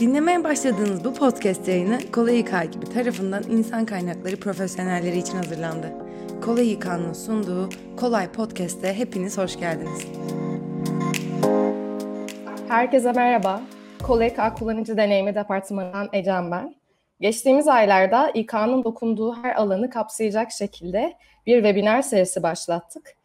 Dinlemeye başladığınız bu podcast yayını Kolay İK gibi tarafından insan kaynakları profesyonelleri için hazırlandı. Kolay İK'nın sunduğu Kolay Podcast'e hepiniz hoş geldiniz. Herkese merhaba. Kolay İK Kullanıcı Deneyimi Departmanı'ndan Ecem ben. Geçtiğimiz aylarda İK'nın dokunduğu her alanı kapsayacak şekilde bir webinar serisi başlattık.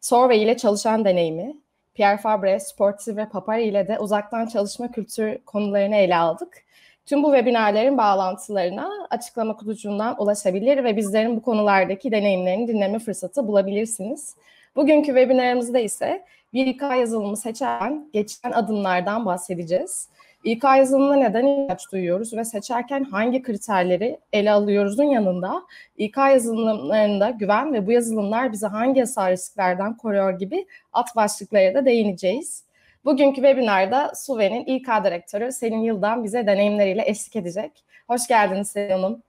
Survey ile çalışan deneyimi, Pierre Fabre, Sportive ve Papari ile de uzaktan çalışma kültürü konularını ele aldık. Tüm bu webinarların bağlantılarına açıklama kutucuğundan ulaşabilir ve bizlerin bu konulardaki deneyimlerini dinleme fırsatı bulabilirsiniz. Bugünkü webinarımızda ise bir İK yazılımı seçerken geçen adımlardan bahsedeceğiz. İK yazılımına neden ihtiyaç duyuyoruz ve seçerken hangi kriterleri ele alıyoruzun yanında İK yazılımlarında güven ve bu yazılımlar bizi hangi hasar risklerden koruyor gibi alt başlıklara da değineceğiz. Bugünkü webinarda Suve'nin İK Direktörü Selin Yıldan bize deneyimleriyle eşlik edecek. Hoş geldiniz Selin Hanım.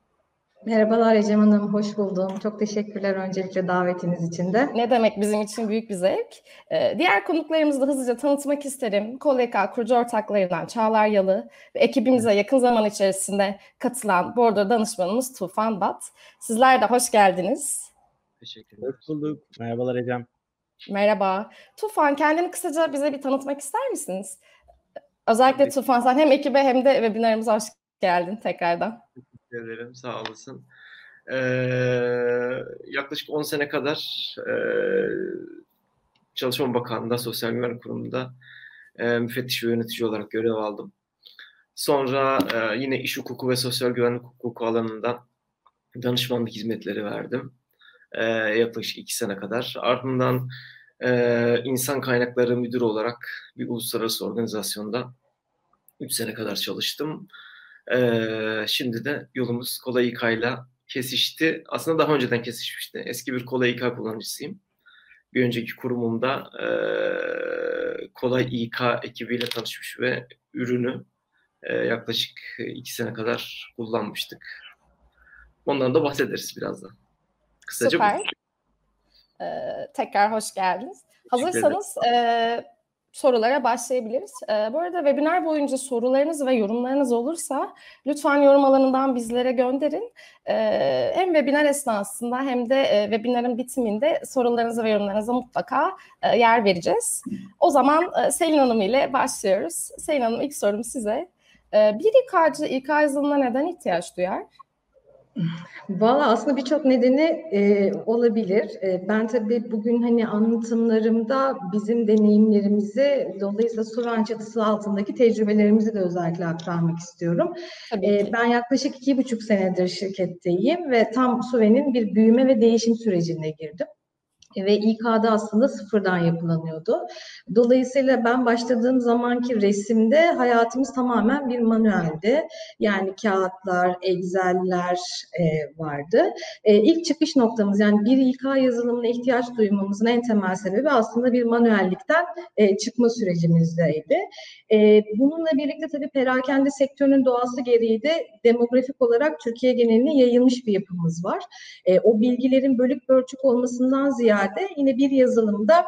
Merhabalar Ecem Hanım, hoş buldum. Çok teşekkürler öncelikle davetiniz için de. Ne demek bizim için büyük bir zevk. Ee, diğer konuklarımızı da hızlıca tanıtmak isterim. Koleka kurucu ortaklarından Çağlar Yalı ve ekibimize yakın zaman içerisinde katılan bordo danışmanımız Tufan Bat. Sizler de hoş geldiniz. Teşekkürler. Hoş bulduk. Merhabalar Ecem. Merhaba. Tufan kendini kısaca bize bir tanıtmak ister misiniz? Özellikle Tufan sen hem ekibe hem de webinarımıza hoş geldin tekrardan. Teşekkür ederim. Sağ olasın. Ee, yaklaşık 10 sene kadar e, Çalışma Bakanlığı'nda, Sosyal Güvenlik Kurumu'nda e, müfettiş ve yönetici olarak görev aldım. Sonra e, yine iş hukuku ve sosyal güvenlik hukuku alanında danışmanlık hizmetleri verdim. E, yaklaşık iki sene kadar. Ardından e, insan kaynakları müdürü olarak bir uluslararası organizasyonda üç sene kadar çalıştım. Ee, şimdi de yolumuz Kolay İK'yla kesişti. Aslında daha önceden kesişmişti. Eski bir Kolay İK kullanıcısıyım. Bir önceki kurumumda e, Kolay İK ekibiyle tanışmış ve ürünü e, yaklaşık iki sene kadar kullanmıştık. Ondan da bahsederiz birazdan. Kısaca Süper. Bu. Ee, tekrar hoş geldiniz. Hazırsanız e, sorulara başlayabiliriz. Ee, bu arada webinar boyunca sorularınız ve yorumlarınız olursa lütfen yorum alanından bizlere gönderin. Ee, hem webinar esnasında hem de e, webinarın bitiminde sorularınızı ve yorumlarınıza mutlaka e, yer vereceğiz. O zaman e, Selin Hanım ile başlıyoruz. Selin Hanım ilk sorum size. E, bir İK'cı İK yazılımına neden ihtiyaç duyar? Valla aslında birçok nedeni e, olabilir. E, ben tabii bugün hani anlatımlarımda bizim deneyimlerimizi dolayısıyla Suran çatısı altındaki tecrübelerimizi de özellikle aktarmak istiyorum. E, ben yaklaşık iki buçuk senedir şirketteyim ve tam Suve'nin bir büyüme ve değişim sürecine girdim ve İK'da aslında sıfırdan yapılanıyordu. Dolayısıyla ben başladığım zamanki resimde hayatımız tamamen bir manueldi. Yani kağıtlar, Excel'ler e, vardı. E, ilk çıkış noktamız yani bir İK yazılımına ihtiyaç duymamızın en temel sebebi aslında bir manuellikten e, çıkma sürecimizdeydi. E, bununla birlikte tabii perakende sektörünün doğası gereği de demografik olarak Türkiye geneline yayılmış bir yapımız var. E, o bilgilerin bölük pörçük olmasından ziyade yine bir yazılımda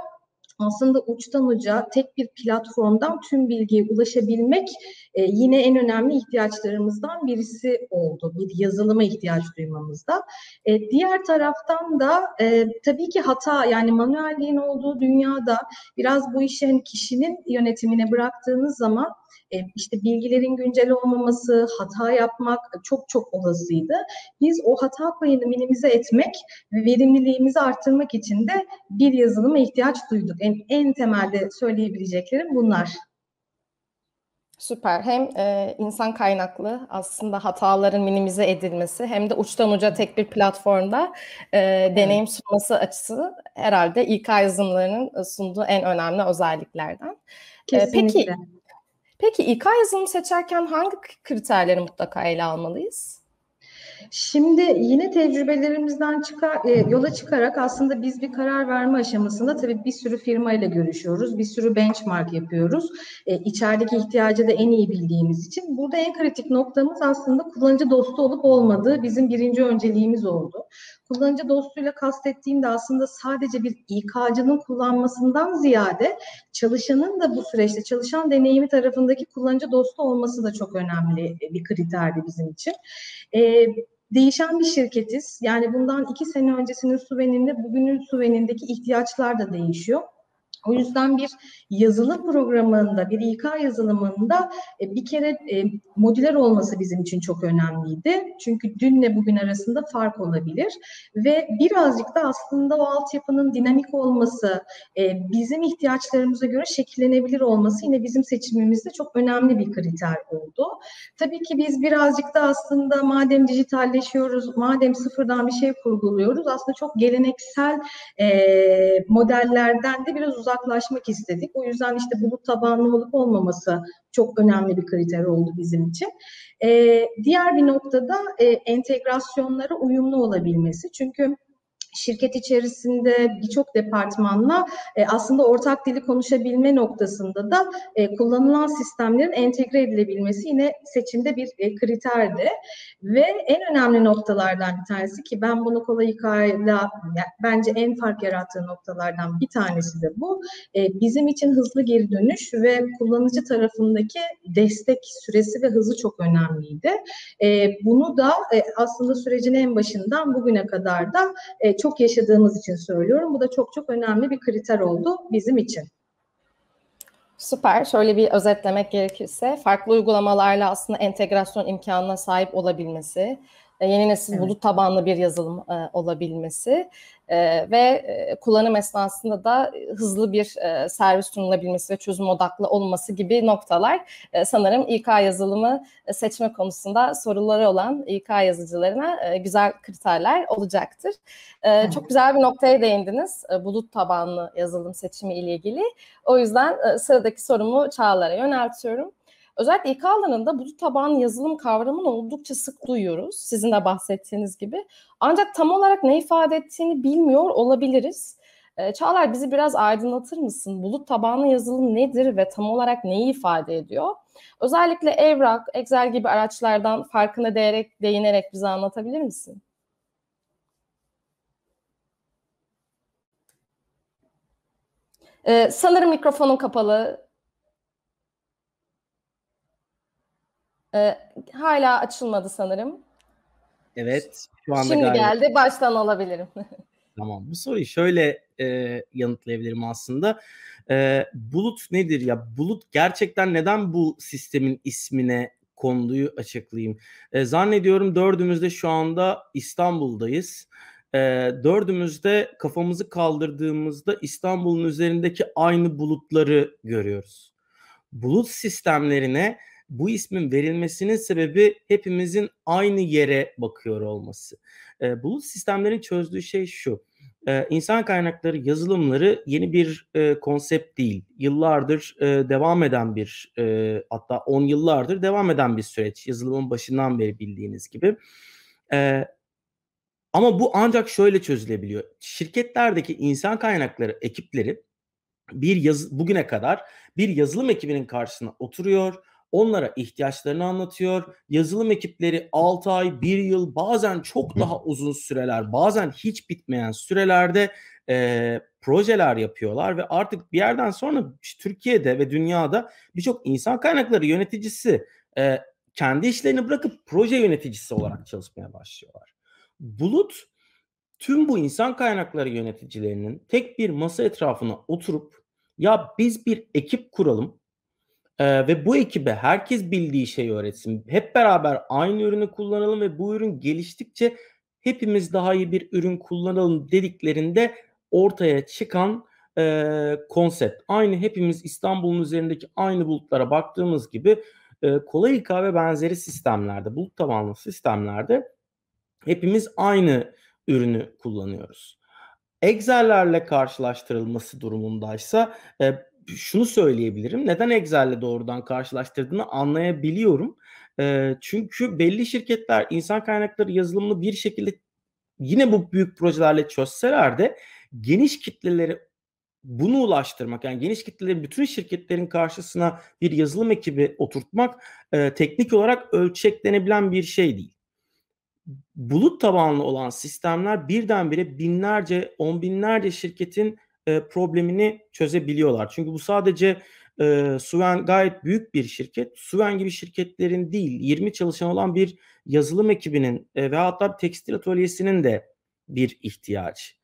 aslında uçtan uca tek bir platformdan tüm bilgiye ulaşabilmek e, yine en önemli ihtiyaçlarımızdan birisi oldu. Bir yazılıma ihtiyaç duymamızda. E, diğer taraftan da e, tabii ki hata yani manuelliğin olduğu dünyada biraz bu işi kişinin yönetimine bıraktığınız zaman e, işte bilgilerin güncel olmaması, hata yapmak çok çok olasıydı. Biz o hata payını minimize etmek ve verimliliğimizi arttırmak için de bir yazılıma ihtiyaç duyduk. En, en temelde söyleyebileceklerim bunlar. Süper. Hem e, insan kaynaklı aslında hataların minimize edilmesi hem de uçtan uca tek bir platformda e, deneyim sunması açısı herhalde İK yazılımlarının sunduğu en önemli özelliklerden. Kesinlikle. E, peki Peki İK yazılımı seçerken hangi kriterleri mutlaka ele almalıyız? Şimdi yine tecrübelerimizden çıkar, e, yola çıkarak aslında biz bir karar verme aşamasında tabii bir sürü firma ile görüşüyoruz, bir sürü benchmark yapıyoruz. E, içerideki ihtiyacı da en iyi bildiğimiz için. Burada en kritik noktamız aslında kullanıcı dostu olup olmadığı bizim birinci önceliğimiz oldu. Kullanıcı dostuyla kastettiğim de aslında sadece bir İK'cının kullanmasından ziyade çalışanın da bu süreçte çalışan deneyimi tarafındaki kullanıcı dostu olması da çok önemli bir kriterdi bizim için. E, değişen bir şirketiz. Yani bundan iki sene öncesinin Suven'inde bugünün Suven'indeki ihtiyaçlar da değişiyor. O yüzden bir yazılım programında, bir İK yazılımında e, bir kere e, modüler olması bizim için çok önemliydi. Çünkü dünle bugün arasında fark olabilir ve birazcık da aslında o altyapının dinamik olması, e, bizim ihtiyaçlarımıza göre şekillenebilir olması yine bizim seçimimizde çok önemli bir kriter oldu. Tabii ki biz birazcık da aslında madem dijitalleşiyoruz, madem sıfırdan bir şey kurguluyoruz, aslında çok geleneksel modellerden de biraz uzaklaşmak istedik. O yüzden işte bulut tabanlı olup olmaması çok önemli bir kriter oldu bizim için. Ee, diğer bir noktada e, entegrasyonlara uyumlu olabilmesi. Çünkü şirket içerisinde birçok departmanla e, aslında ortak dili konuşabilme noktasında da e, kullanılan sistemlerin entegre edilebilmesi yine seçimde bir e, kriterdi. Ve en önemli noktalardan bir tanesi ki ben bunu kolay hikayeyle bence en fark yarattığı noktalardan bir tanesi de bu. E, bizim için hızlı geri dönüş ve kullanıcı tarafındaki destek süresi ve hızı çok önemliydi. E, bunu da e, aslında sürecin en başından bugüne kadar da e, çok yaşadığımız için söylüyorum. Bu da çok çok önemli bir kriter oldu bizim için. Süper. Şöyle bir özetlemek gerekirse farklı uygulamalarla aslında entegrasyon imkanına sahip olabilmesi, yeni nesil evet. bulut tabanlı bir yazılım e, olabilmesi e, ve e, kullanım esnasında da hızlı bir e, servis sunulabilmesi ve çözüm odaklı olması gibi noktalar e, sanırım İK yazılımı e, seçme konusunda soruları olan İK yazıcılarına e, güzel kriterler olacaktır. E, çok güzel bir noktaya değindiniz e, bulut tabanlı yazılım seçimi ile ilgili. O yüzden e, sıradaki sorumu Çağlar'a yöneltiyorum. Özellikle İK alanında bulut tabanlı yazılım kavramını oldukça sık duyuyoruz. Sizin de bahsettiğiniz gibi. Ancak tam olarak ne ifade ettiğini bilmiyor olabiliriz. Ee, Çağlar bizi biraz aydınlatır mısın? Bulut tabanlı yazılım nedir ve tam olarak neyi ifade ediyor? Özellikle Evrak, Excel gibi araçlardan farkına değerek, değinerek bize anlatabilir misin? Ee, sanırım mikrofonun kapalı. Ee, hala açılmadı sanırım. Evet. Şu anda Şimdi galiba. geldi. Baştan alabilirim. tamam. Bu soruyu şöyle e, yanıtlayabilirim aslında. E, bulut nedir ya? Bulut gerçekten neden bu sistemin ismine konduğu açıklayayım. E, zannediyorum dördümüz de şu anda İstanbul'dayız. E, dördümüz de kafamızı kaldırdığımızda İstanbul'un üzerindeki aynı bulutları görüyoruz. Bulut sistemlerine bu ismin verilmesinin sebebi hepimizin aynı yere bakıyor olması. E, bulut sistemlerin çözdüğü şey şu. E, insan kaynakları yazılımları yeni bir e, konsept değil. Yıllardır e, devam eden bir e, hatta 10 yıllardır devam eden bir süreç. Yazılımın başından beri bildiğiniz gibi. E, ama bu ancak şöyle çözülebiliyor. Şirketlerdeki insan kaynakları ekipleri bir yaz bugüne kadar bir yazılım ekibinin karşısına oturuyor Onlara ihtiyaçlarını anlatıyor. Yazılım ekipleri 6 ay, 1 yıl, bazen çok daha uzun süreler, bazen hiç bitmeyen sürelerde e, projeler yapıyorlar ve artık bir yerden sonra Türkiye'de ve dünyada birçok insan kaynakları yöneticisi e, kendi işlerini bırakıp proje yöneticisi olarak çalışmaya başlıyorlar. Bulut tüm bu insan kaynakları yöneticilerinin tek bir masa etrafına oturup ya biz bir ekip kuralım ee, ve bu ekibe herkes bildiği şeyi öğretsin. Hep beraber aynı ürünü kullanalım ve bu ürün geliştikçe hepimiz daha iyi bir ürün kullanalım dediklerinde ortaya çıkan e, konsept. Aynı hepimiz İstanbul'un üzerindeki aynı bulutlara baktığımız gibi e, kolay İK ve benzeri sistemlerde, bulut tabanlı sistemlerde hepimiz aynı ürünü kullanıyoruz. Excel'lerle karşılaştırılması durumundaysa e, şunu söyleyebilirim. Neden Excel'le doğrudan karşılaştırdığını anlayabiliyorum. E, çünkü belli şirketler insan kaynakları yazılımını bir şekilde yine bu büyük projelerle çözseler de geniş kitleleri bunu ulaştırmak yani geniş kitlelerin bütün şirketlerin karşısına bir yazılım ekibi oturtmak e, teknik olarak ölçeklenebilen bir şey değil. bulut tabanlı olan sistemler birdenbire binlerce, on binlerce şirketin e, problemini çözebiliyorlar. Çünkü bu sadece e, Suven gayet büyük bir şirket. Suven gibi şirketlerin değil, 20 çalışan olan bir yazılım ekibinin e, ve hatta bir tekstil atölyesinin de bir ihtiyaç.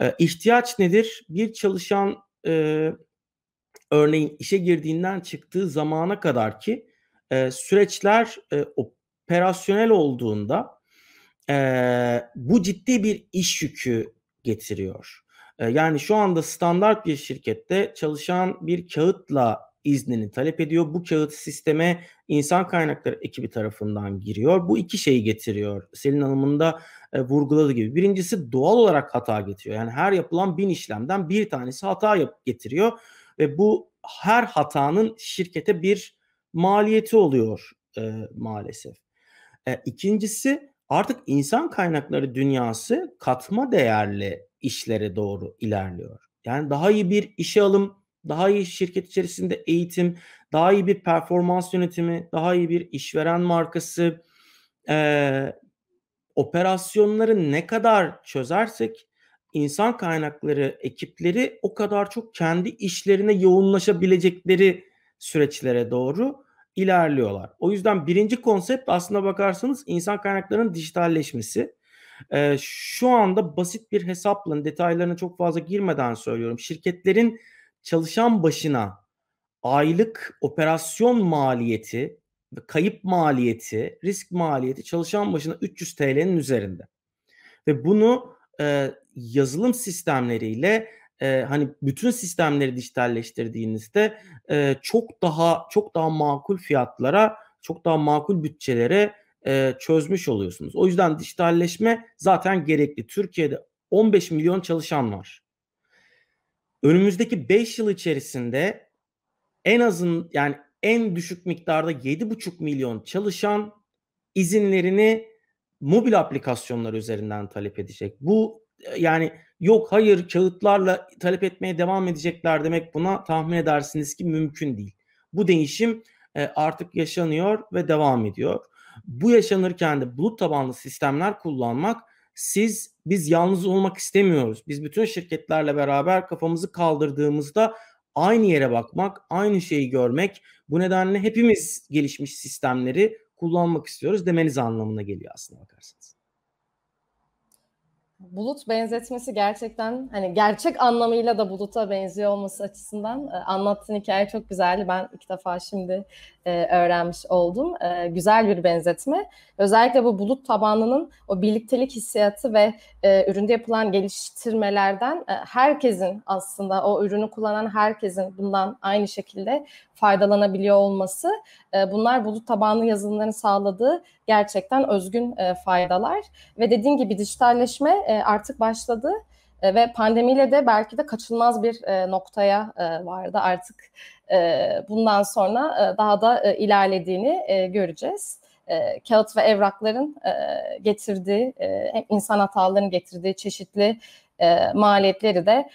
E, ihtiyaç nedir? Bir çalışan e, örneğin işe girdiğinden çıktığı zamana kadar ki e, süreçler e, operasyonel olduğunda e, bu ciddi bir iş yükü getiriyor. E, yani şu anda standart bir şirkette çalışan bir kağıtla iznini talep ediyor. Bu kağıt sisteme insan kaynakları ekibi tarafından giriyor. Bu iki şeyi getiriyor. Selin Hanım'ın da e, vurguladığı gibi. Birincisi doğal olarak hata getiriyor. Yani her yapılan bin işlemden bir tanesi hata yap getiriyor ve bu her hatanın şirkete bir maliyeti oluyor e, maalesef. E, ikincisi artık insan kaynakları dünyası katma değerli işlere doğru ilerliyor. Yani daha iyi bir işe alım, daha iyi şirket içerisinde eğitim, daha iyi bir performans yönetimi, daha iyi bir işveren markası, e, operasyonları ne kadar çözersek insan kaynakları ekipleri o kadar çok kendi işlerine yoğunlaşabilecekleri süreçlere doğru ilerliyorlar. O yüzden birinci konsept aslında bakarsanız insan kaynaklarının dijitalleşmesi. Ee, şu anda basit bir hesapla detaylarına çok fazla girmeden söylüyorum. Şirketlerin çalışan başına aylık operasyon maliyeti, kayıp maliyeti, risk maliyeti çalışan başına 300 TL'nin üzerinde. Ve bunu e, yazılım sistemleriyle e, hani bütün sistemleri dijitalleştirdiğinizde e, çok daha çok daha makul fiyatlara, çok daha makul bütçelere e, çözmüş oluyorsunuz. O yüzden dijitalleşme zaten gerekli. Türkiye'de 15 milyon çalışan var. Önümüzdeki 5 yıl içerisinde en azın yani en düşük miktarda 7,5 milyon çalışan izinlerini mobil aplikasyonlar üzerinden talep edecek. Bu yani yok hayır kağıtlarla talep etmeye devam edecekler demek buna tahmin edersiniz ki mümkün değil. Bu değişim artık yaşanıyor ve devam ediyor. Bu yaşanırken de bulut tabanlı sistemler kullanmak siz biz yalnız olmak istemiyoruz. Biz bütün şirketlerle beraber kafamızı kaldırdığımızda aynı yere bakmak, aynı şeyi görmek. Bu nedenle hepimiz gelişmiş sistemleri kullanmak istiyoruz demeniz anlamına geliyor aslında bakarsanız. Bulut benzetmesi gerçekten hani gerçek anlamıyla da buluta benziyor olması açısından e, anlattığın hikaye çok güzeldi. Ben ilk defa şimdi e, öğrenmiş oldum. E, güzel bir benzetme. Özellikle bu bulut tabanının o birliktelik hissiyatı ve e, üründe yapılan geliştirmelerden e, herkesin aslında o ürünü kullanan herkesin bundan aynı şekilde faydalanabiliyor olması e, bunlar bulut tabanlı yazılımların sağladığı gerçekten özgün e, faydalar ve dediğim gibi dijitalleşme e, artık başladı e, ve pandemiyle de belki de kaçınılmaz bir e, noktaya vardı artık bundan sonra daha da ilerlediğini göreceğiz. Kağıt ve evrakların getirdiği, insan hatalarının getirdiği çeşitli maliyetleri de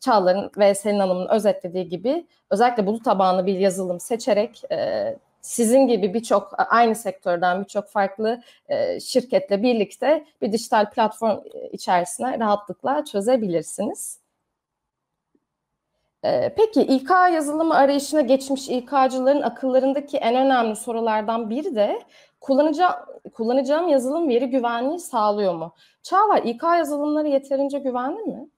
Çağlar'ın ve Selin Hanım'ın özetlediği gibi özellikle bulut tabanlı bir yazılım seçerek sizin gibi birçok aynı sektörden birçok farklı e, şirketle birlikte bir dijital platform içerisine rahatlıkla çözebilirsiniz. E, peki İK yazılımı arayışına geçmiş İK'cıların akıllarındaki en önemli sorulardan biri de kullanacağım, kullanacağım yazılım veri güvenliği sağlıyor mu? Çağlar, İK yazılımları yeterince güvenli mi?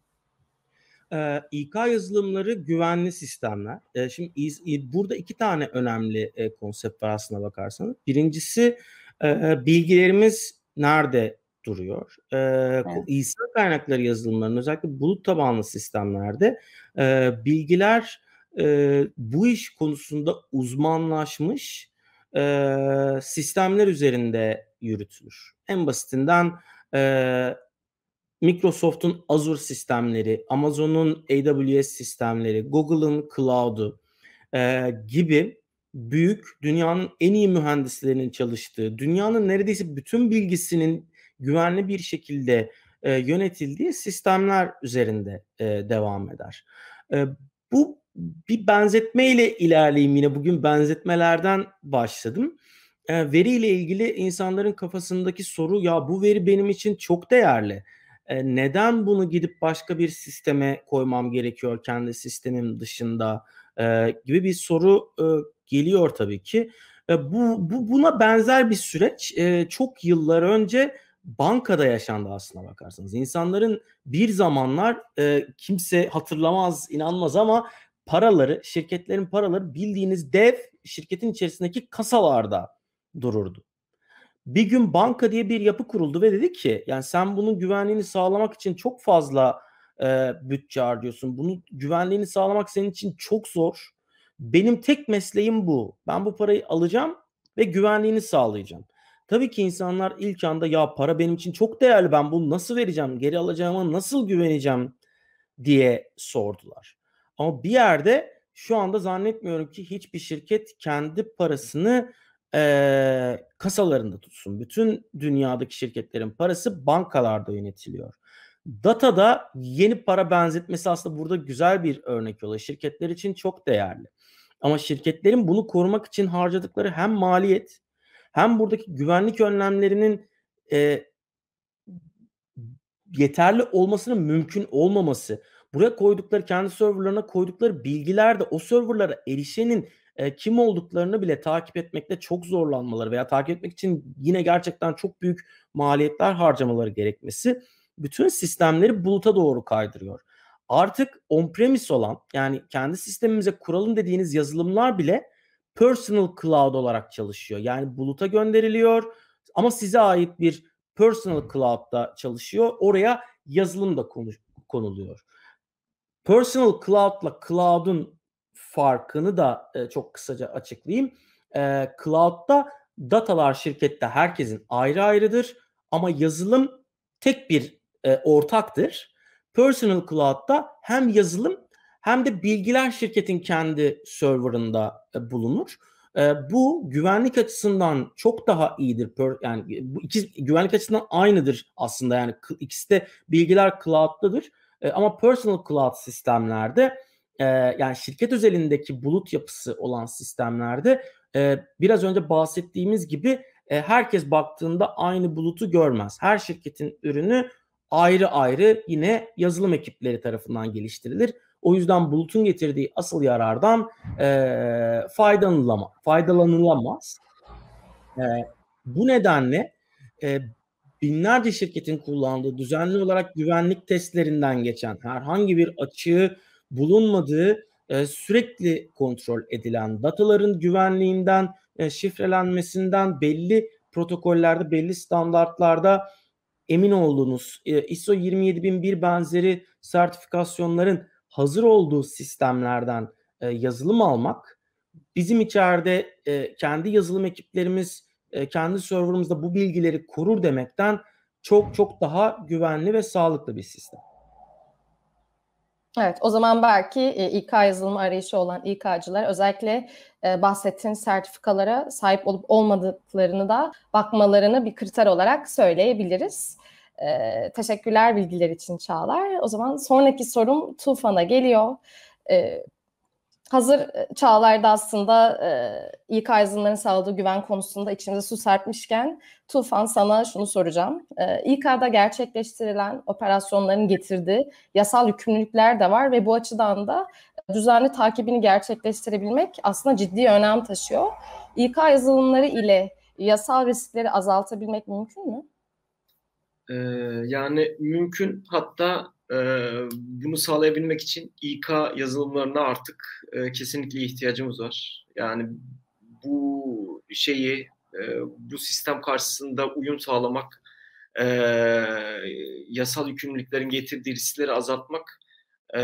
E, İK yazılımları güvenli sistemler. E, şimdi iz, burada iki tane önemli e, konsept var aslına bakarsanız. Birincisi e, bilgilerimiz nerede duruyor? E, evet. İnsan kaynakları yazılımlarının özellikle bulut tabanlı sistemlerde e, bilgiler e, bu iş konusunda uzmanlaşmış e, sistemler üzerinde yürütülür. En basitinden e, Microsoft'un Azure sistemleri, Amazon'un AWS sistemleri, Google'ın Cloud'u e, gibi büyük dünyanın en iyi mühendislerinin çalıştığı, dünyanın neredeyse bütün bilgisinin güvenli bir şekilde e, yönetildiği sistemler üzerinde e, devam eder. E, bu bir benzetmeyle ilerleyeyim yine bugün benzetmelerden başladım. e, veriyle ilgili insanların kafasındaki soru ya bu veri benim için çok değerli. Neden bunu gidip başka bir sisteme koymam gerekiyor kendi sistemim dışında e, gibi bir soru e, geliyor tabii ki. E, bu, bu buna benzer bir süreç e, çok yıllar önce bankada yaşandı aslına bakarsanız. İnsanların bir zamanlar e, kimse hatırlamaz, inanmaz ama paraları, şirketlerin paraları bildiğiniz dev şirketin içerisindeki kasalarda dururdu. Bir gün banka diye bir yapı kuruldu ve dedi ki yani sen bunun güvenliğini sağlamak için çok fazla e, bütçe harcıyorsun. Bunun güvenliğini sağlamak senin için çok zor. Benim tek mesleğim bu. Ben bu parayı alacağım ve güvenliğini sağlayacağım. Tabii ki insanlar ilk anda ya para benim için çok değerli ben bunu nasıl vereceğim, geri alacağıma nasıl güveneceğim diye sordular. Ama bir yerde şu anda zannetmiyorum ki hiçbir şirket kendi parasını e, kasalarında tutsun. Bütün dünyadaki şirketlerin parası bankalarda yönetiliyor. Datada yeni para benzetmesi aslında burada güzel bir örnek oluyor. Şirketler için çok değerli. Ama şirketlerin bunu korumak için harcadıkları hem maliyet hem buradaki güvenlik önlemlerinin e, yeterli olmasının mümkün olmaması, buraya koydukları kendi serverlarına koydukları bilgiler de o serverlara erişenin e, kim olduklarını bile takip etmekte çok zorlanmaları veya takip etmek için yine gerçekten çok büyük maliyetler harcamaları gerekmesi bütün sistemleri buluta doğru kaydırıyor. Artık on-premise olan yani kendi sistemimize kuralım dediğiniz yazılımlar bile personal cloud olarak çalışıyor. Yani buluta gönderiliyor ama size ait bir personal cloud'da çalışıyor. Oraya yazılım da konuluyor. Personal cloud'la cloud'un farkını da e, çok kısaca açıklayayım. E, cloud'da datalar şirkette herkesin ayrı ayrıdır ama yazılım tek bir e, ortaktır. Personal Cloud'da hem yazılım hem de bilgiler şirketin kendi serverında e, bulunur. E, bu güvenlik açısından çok daha iyidir. Yani bu iki güvenlik açısından aynıdır aslında yani ikisi de bilgiler cloud'dadır. E, ama personal cloud sistemlerde e, yani şirket özelindeki bulut yapısı olan sistemlerde e, biraz önce bahsettiğimiz gibi e, herkes baktığında aynı bulutu görmez. Her şirketin ürünü ayrı ayrı yine yazılım ekipleri tarafından geliştirilir. O yüzden bulutun getirdiği asıl yarardan e, faydalanılama, faydalanılamaz. E, bu nedenle e, binlerce şirketin kullandığı düzenli olarak güvenlik testlerinden geçen herhangi bir açığı bulunmadığı e, sürekli kontrol edilen dataların güvenliğinden, e, şifrelenmesinden belli protokollerde, belli standartlarda emin olduğunuz e, ISO 27001 benzeri sertifikasyonların hazır olduğu sistemlerden yazılım almak bizim içeride kendi yazılım ekiplerimiz kendi serverımızda bu bilgileri korur demekten çok çok daha güvenli ve sağlıklı bir sistem. Evet, o zaman belki e, İK yazılımı arayışı olan İK'cılar özellikle e, bahsettiğin sertifikalara sahip olup olmadıklarını da bakmalarını bir kriter olarak söyleyebiliriz. E, teşekkürler bilgiler için Çağlar. O zaman sonraki sorum Tufan'a geliyor. E, hazır e, çağlarda aslında e, İK yazılımların sağladığı güven konusunda içimize su serpmişken Tufan sana şunu soracağım. E, İK'da gerçekleştirilen operasyonların getirdiği yasal yükümlülükler de var ve bu açıdan da düzenli takibini gerçekleştirebilmek aslında ciddi önem taşıyor. İK yazılımları ile yasal riskleri azaltabilmek mümkün mü? Ee, yani mümkün hatta e, bunu sağlayabilmek için İK yazılımlarına artık e, kesinlikle ihtiyacımız var. Yani bu şeyi e, bu sistem karşısında uyum sağlamak e, yasal yükümlülüklerin getirdiği riskleri azaltmak e,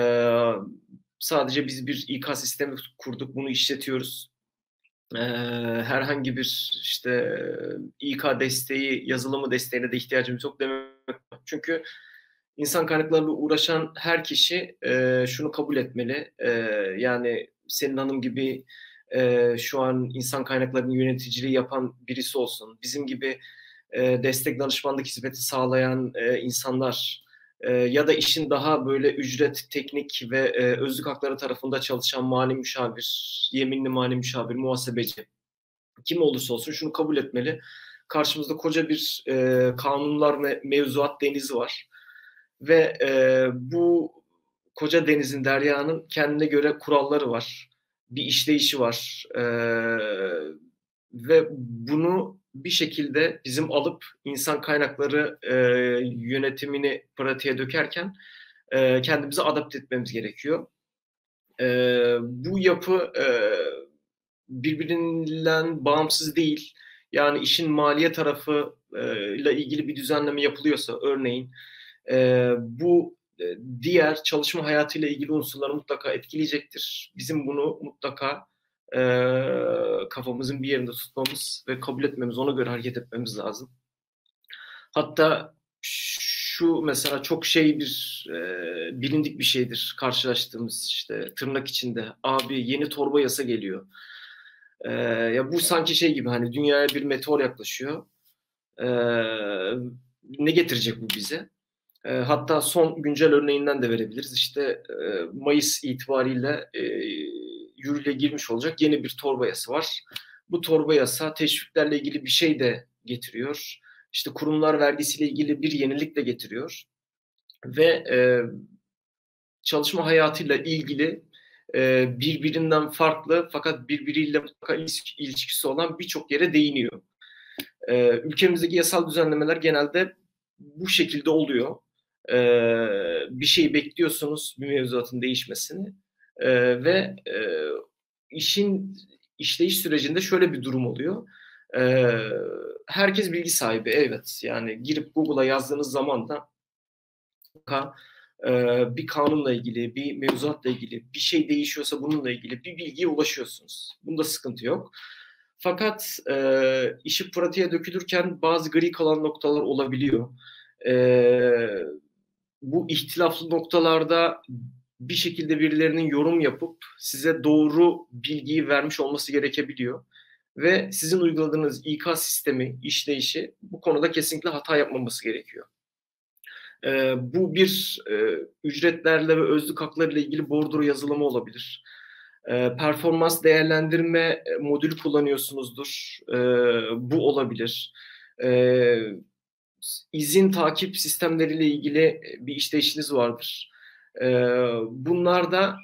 sadece biz bir İK sistemi kurduk bunu işletiyoruz e, herhangi bir işte İK desteği, yazılımı desteğine de ihtiyacımız yok demek. Çünkü insan kaynaklarıyla uğraşan her kişi e, şunu kabul etmeli. E, yani senin hanım gibi e, şu an insan kaynaklarının yöneticiliği yapan birisi olsun. Bizim gibi e, destek danışmanlık hizmeti sağlayan e, insanlar e, ya da işin daha böyle ücret, teknik ve e, özlük hakları tarafında çalışan mali müşavir, yeminli mali müşavir, muhasebeci kim olursa olsun şunu kabul etmeli. Karşımızda koca bir e, kanunlar ve mevzuat denizi var. Ve e, bu koca denizin, deryanın kendine göre kuralları var. Bir işleyişi var. E, ve bunu bir şekilde bizim alıp insan kaynakları e, yönetimini pratiğe dökerken e, kendimizi adapte etmemiz gerekiyor. E, bu yapı e, birbirinden bağımsız değil. Yani işin maliye tarafı e, ile ilgili bir düzenleme yapılıyorsa örneğin e, bu e, diğer çalışma hayatıyla ilgili unsurları mutlaka etkileyecektir. Bizim bunu mutlaka e, kafamızın bir yerinde tutmamız ve kabul etmemiz, ona göre hareket etmemiz lazım. Hatta şu mesela çok şey bir e, bilindik bir şeydir karşılaştığımız işte tırnak içinde abi yeni torba yasa geliyor. E, ya bu sanki şey gibi hani dünyaya bir meteor yaklaşıyor. E, ne getirecek bu bize? E, hatta son güncel örneğinden de verebiliriz. İşte e, Mayıs itibariyle e, yürürlüğe girmiş olacak yeni bir torba yasa var. Bu torba yasa teşviklerle ilgili bir şey de getiriyor. İşte kurumlar vergisiyle ilgili bir yenilik de getiriyor. Ve e, çalışma hayatıyla ilgili e, birbirinden farklı fakat birbiriyle ilişkisi olan birçok yere değiniyor. Ülkemizdeki yasal düzenlemeler genelde bu şekilde oluyor. E, bir şey bekliyorsunuz bir mevzuatın değişmesini e, ve e, işin işleyiş sürecinde şöyle bir durum oluyor. E, herkes bilgi sahibi evet yani girip Google'a yazdığınız zaman da bir kanunla ilgili, bir mevzuatla ilgili, bir şey değişiyorsa bununla ilgili bir bilgiye ulaşıyorsunuz. Bunda sıkıntı yok. Fakat e, işi pratiğe dökülürken bazı gri kalan noktalar olabiliyor. E, bu ihtilaflı noktalarda bir şekilde birilerinin yorum yapıp size doğru bilgiyi vermiş olması gerekebiliyor. Ve sizin uyguladığınız İK sistemi, işleyişi bu konuda kesinlikle hata yapmaması gerekiyor. Ee, bu bir e, ücretlerle ve özlük hakları ile ilgili bordro yazılımı olabilir. Ee, performans değerlendirme modülü kullanıyorsunuzdur. Ee, bu olabilir. Ee, izin takip sistemleriyle ilgili bir işleyişiniz vardır e, bunlarda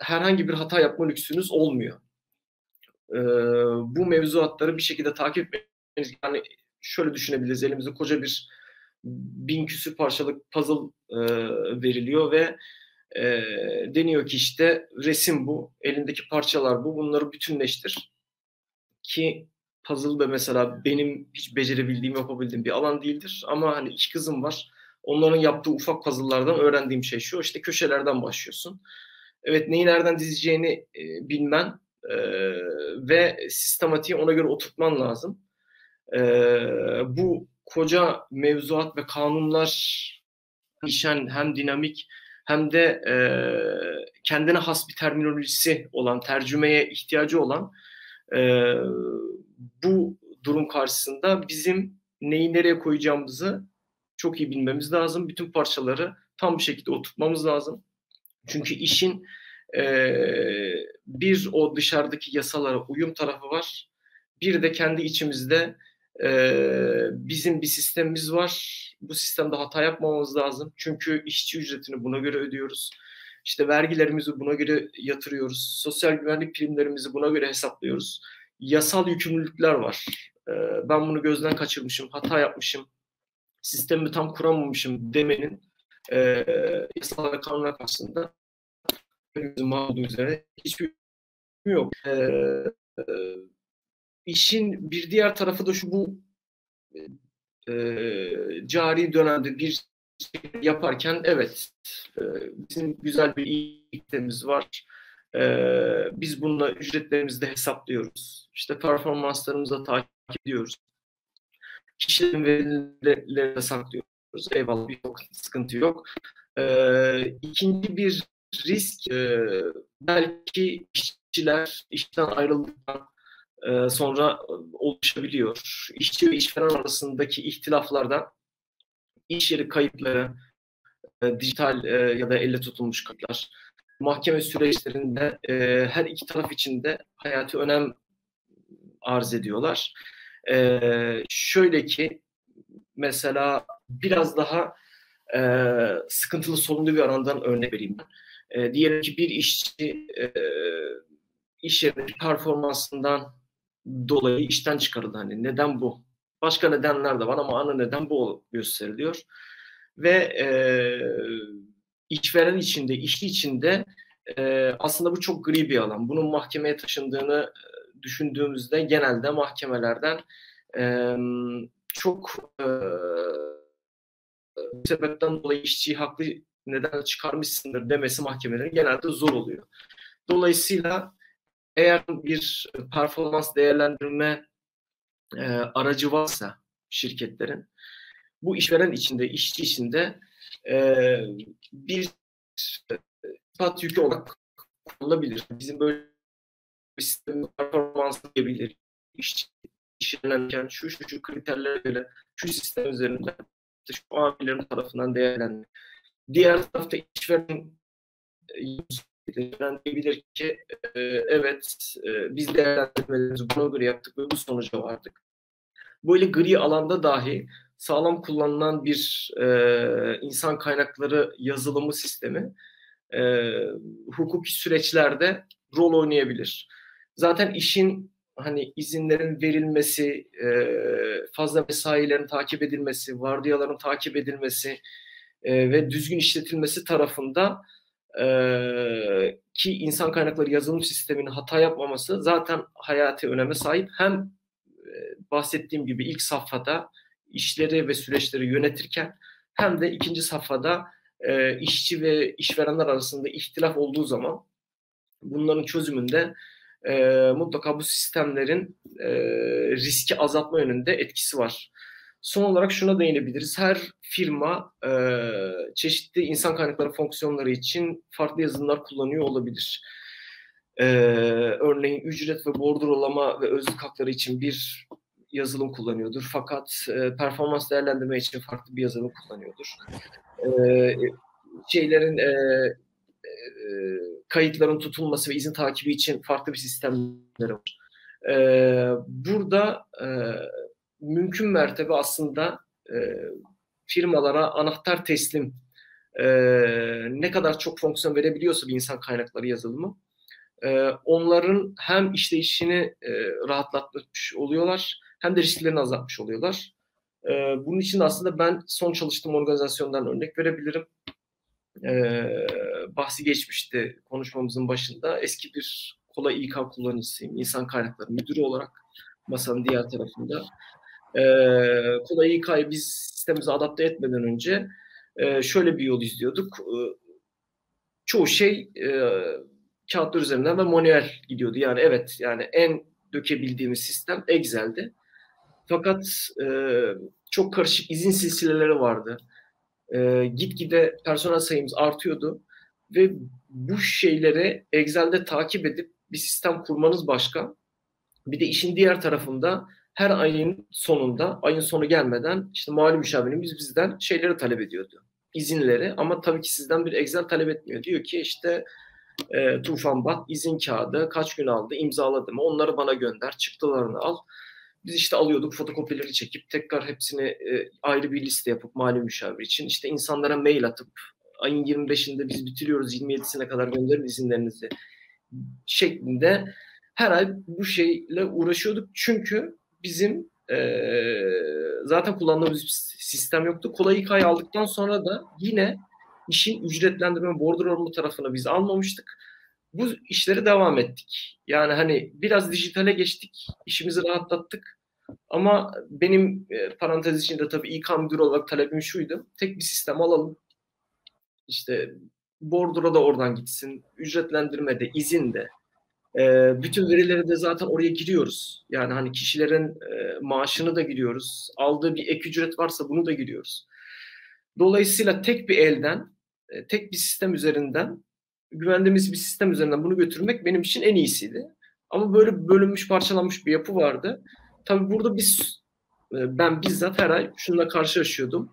herhangi bir hata yapma lüksünüz olmuyor. E, bu mevzuatları bir şekilde takip etmeniz yani şöyle düşünebiliriz elimizde koca bir bin küsür parçalık puzzle e, veriliyor ve e, deniyor ki işte resim bu, elindeki parçalar bu, bunları bütünleştir. Ki puzzle da mesela benim hiç becerebildiğim, yapabildiğim bir alan değildir. Ama hani iki kızım var. Onların yaptığı ufak puzzle'lardan öğrendiğim şey şu. işte köşelerden başlıyorsun. Evet neyi nereden dizeceğini e, bilmen e, ve sistematiği ona göre oturtman lazım. E, bu koca mevzuat ve kanunlar işen hem dinamik hem de e, kendine has bir terminolojisi olan, tercümeye ihtiyacı olan e, bu durum karşısında bizim neyi nereye koyacağımızı çok iyi bilmemiz lazım. Bütün parçaları tam bir şekilde oturtmamız lazım. Çünkü işin e, bir o dışarıdaki yasalara uyum tarafı var. Bir de kendi içimizde e, bizim bir sistemimiz var. Bu sistemde hata yapmamamız lazım. Çünkü işçi ücretini buna göre ödüyoruz. İşte vergilerimizi buna göre yatırıyoruz. Sosyal güvenlik primlerimizi buna göre hesaplıyoruz. Yasal yükümlülükler var. E, ben bunu gözden kaçırmışım, hata yapmışım sistemi tam kuramamışım demenin e, yasal ve kanunlar karşısında olduğu üzere hiçbir yok. E, e, işin bir diğer tarafı da şu bu e, cari dönemde bir yaparken evet e, bizim güzel bir iyiliklerimiz var. E, biz bununla ücretlerimizi de hesaplıyoruz. İşte performanslarımızı da takip ediyoruz kişilerin verilerini saklıyoruz. Eyvallah bir sıkıntı yok. Ee, ikinci bir risk e, belki işçiler işten ayrıldıktan e, sonra oluşabiliyor. İşçi ve işveren arasındaki ihtilaflarda iş yeri kayıpları, e, dijital e, ya da elle tutulmuş kayıplar, mahkeme süreçlerinde e, her iki taraf için de hayati önem arz ediyorlar. Şöyle ki mesela biraz daha sıkıntılı sorunlu bir alandan örnek vereyim ben. Diyelim ki bir işçi e, iş yerindeki performansından dolayı işten çıkarıldı. Hani neden bu? Başka nedenler de var ama ana neden bu gösteriliyor. Ve e, işveren içinde, işçi içinde e, aslında bu çok gri bir alan. Bunun mahkemeye taşındığını düşündüğümüzde genelde mahkemelerden e, çok e, sebepten dolayı işçiyi haklı neden çıkarmışsındır demesi mahkemelerin genelde zor oluyor. Dolayısıyla eğer bir performans değerlendirme e, aracı varsa şirketlerin bu işveren içinde, işçi içinde e, bir ispat yükü olarak kullanılabilir. Bizim böyle bir sistemin performansı diyebilir. İşçi işlenirken şu şu şu kriterlere göre şu sistem üzerinde şu amirlerin tarafından değerlendir. Diğer tarafta işveren diyebilir ki e, evet e, biz değerlendirmelerimizi buna göre yaptık ve bu sonuca vardık. Böyle gri alanda dahi sağlam kullanılan bir e, insan kaynakları yazılımı sistemi hukuki süreçlerde rol oynayabilir. Zaten işin hani izinlerin verilmesi, fazla mesailerin takip edilmesi, vardiyaların takip edilmesi ve düzgün işletilmesi tarafında e, ki insan kaynakları yazılım sisteminin hata yapmaması zaten hayati öneme sahip. Hem bahsettiğim gibi ilk safhada işleri ve süreçleri yönetirken hem de ikinci safhada e, işçi ve işverenler arasında ihtilaf olduğu zaman bunların çözümünde e, mutlaka bu sistemlerin e, riski azaltma yönünde etkisi var. Son olarak şuna değinebiliriz. Her firma e, çeşitli insan kaynakları fonksiyonları için farklı yazılımlar kullanıyor olabilir. E, örneğin ücret ve bordrolama ve özlük hakları için bir yazılım kullanıyordur. Fakat e, performans değerlendirme için farklı bir yazılım kullanıyordur. E, şeylerin e, e, kayıtların tutulması ve izin takibi için farklı bir sistemleri var. E, burada e, mümkün mertebe aslında e, firmalara anahtar teslim e, ne kadar çok fonksiyon verebiliyorsa bir insan kaynakları yazılımı e, onların hem işleyişini e, rahatlatmış oluyorlar hem de risklerini azaltmış oluyorlar. E, bunun için aslında ben son çalıştığım organizasyondan örnek verebilirim. E, bahsi geçmişti konuşmamızın başında. Eski bir kola İK kullanıcısıyım. İnsan kaynakları müdürü olarak masanın diğer tarafında. E, kola İK'yı biz sistemimize adapte etmeden önce e, şöyle bir yol izliyorduk. E, çoğu şey e, kağıtlar üzerinden ve manuel gidiyordu. Yani evet yani en dökebildiğimiz sistem Excel'di. Fakat e, çok karışık izin silsileleri vardı. E, gitgide personel sayımız artıyordu ve bu şeyleri Excel'de takip edip bir sistem kurmanız başka. Bir de işin diğer tarafında her ayın sonunda, ayın sonu gelmeden işte mali müşavirimiz bizden şeyleri talep ediyordu. İzinleri ama tabii ki sizden bir Excel talep etmiyor. Diyor ki işte e, Tufan Bat izin kağıdı kaç gün aldı, imzaladı mı onları bana gönder, çıktılarını al. Biz işte alıyorduk fotokopileri çekip tekrar hepsini e, ayrı bir liste yapıp mali müşavir için işte insanlara mail atıp ayın 25'inde biz bitiriyoruz 27'sine kadar gönderin izinlerinizi şeklinde her ay bu şeyle uğraşıyorduk. Çünkü bizim e, zaten kullandığımız bir sistem yoktu. Kolay hikaye aldıktan sonra da yine işin ücretlendirme bordrolama tarafını biz almamıştık. Bu işleri devam ettik. Yani hani biraz dijitale geçtik, işimizi rahatlattık. Ama benim e, parantez içinde tabii İK müdürü olarak talebim şuydu. Tek bir sistem alalım. İşte bordura da oradan gitsin. Ücretlendirme de, izin de. E, bütün verileri de zaten oraya giriyoruz. Yani hani kişilerin e, maaşını da giriyoruz. Aldığı bir ek ücret varsa bunu da giriyoruz. Dolayısıyla tek bir elden, e, tek bir sistem üzerinden, güvendiğimiz bir sistem üzerinden bunu götürmek benim için en iyisiydi. Ama böyle bölünmüş, parçalanmış bir yapı vardı. Tabii burada biz, e, ben bizzat her ay şununla karşılaşıyordum.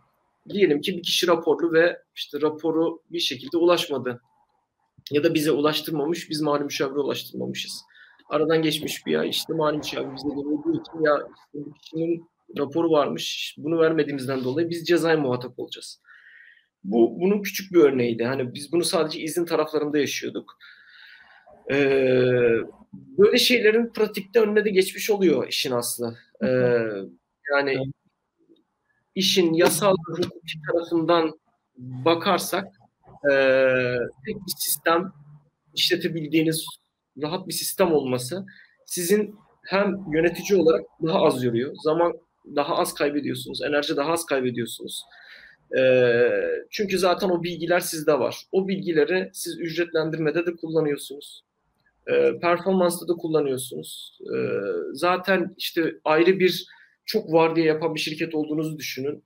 Diyelim ki bir kişi raporlu ve işte raporu bir şekilde ulaşmadı. Ya da bize ulaştırmamış, biz mali müşavire ulaştırmamışız. aradan geçmiş bir ay işte Maniç abi bize de için ya işte bu kişinin raporu varmış bunu vermediğimizden dolayı biz cezaya muhatap olacağız. Bu bunun küçük bir örneğiydi. Hani biz bunu sadece izin taraflarında yaşıyorduk. Ee, böyle şeylerin pratikte önüne de geçmiş oluyor işin aslı. Ee, yani işin yasal hukuki tarafından bakarsak e, tek bir sistem işletebildiğiniz rahat bir sistem olması sizin hem yönetici olarak daha az yoruyor. Zaman daha az kaybediyorsunuz. Enerji daha az kaybediyorsunuz. E, çünkü zaten o bilgiler sizde var. O bilgileri siz ücretlendirmede de kullanıyorsunuz. E, performansta da kullanıyorsunuz. E, zaten işte ayrı bir çok var diye yapan bir şirket olduğunuzu düşünün.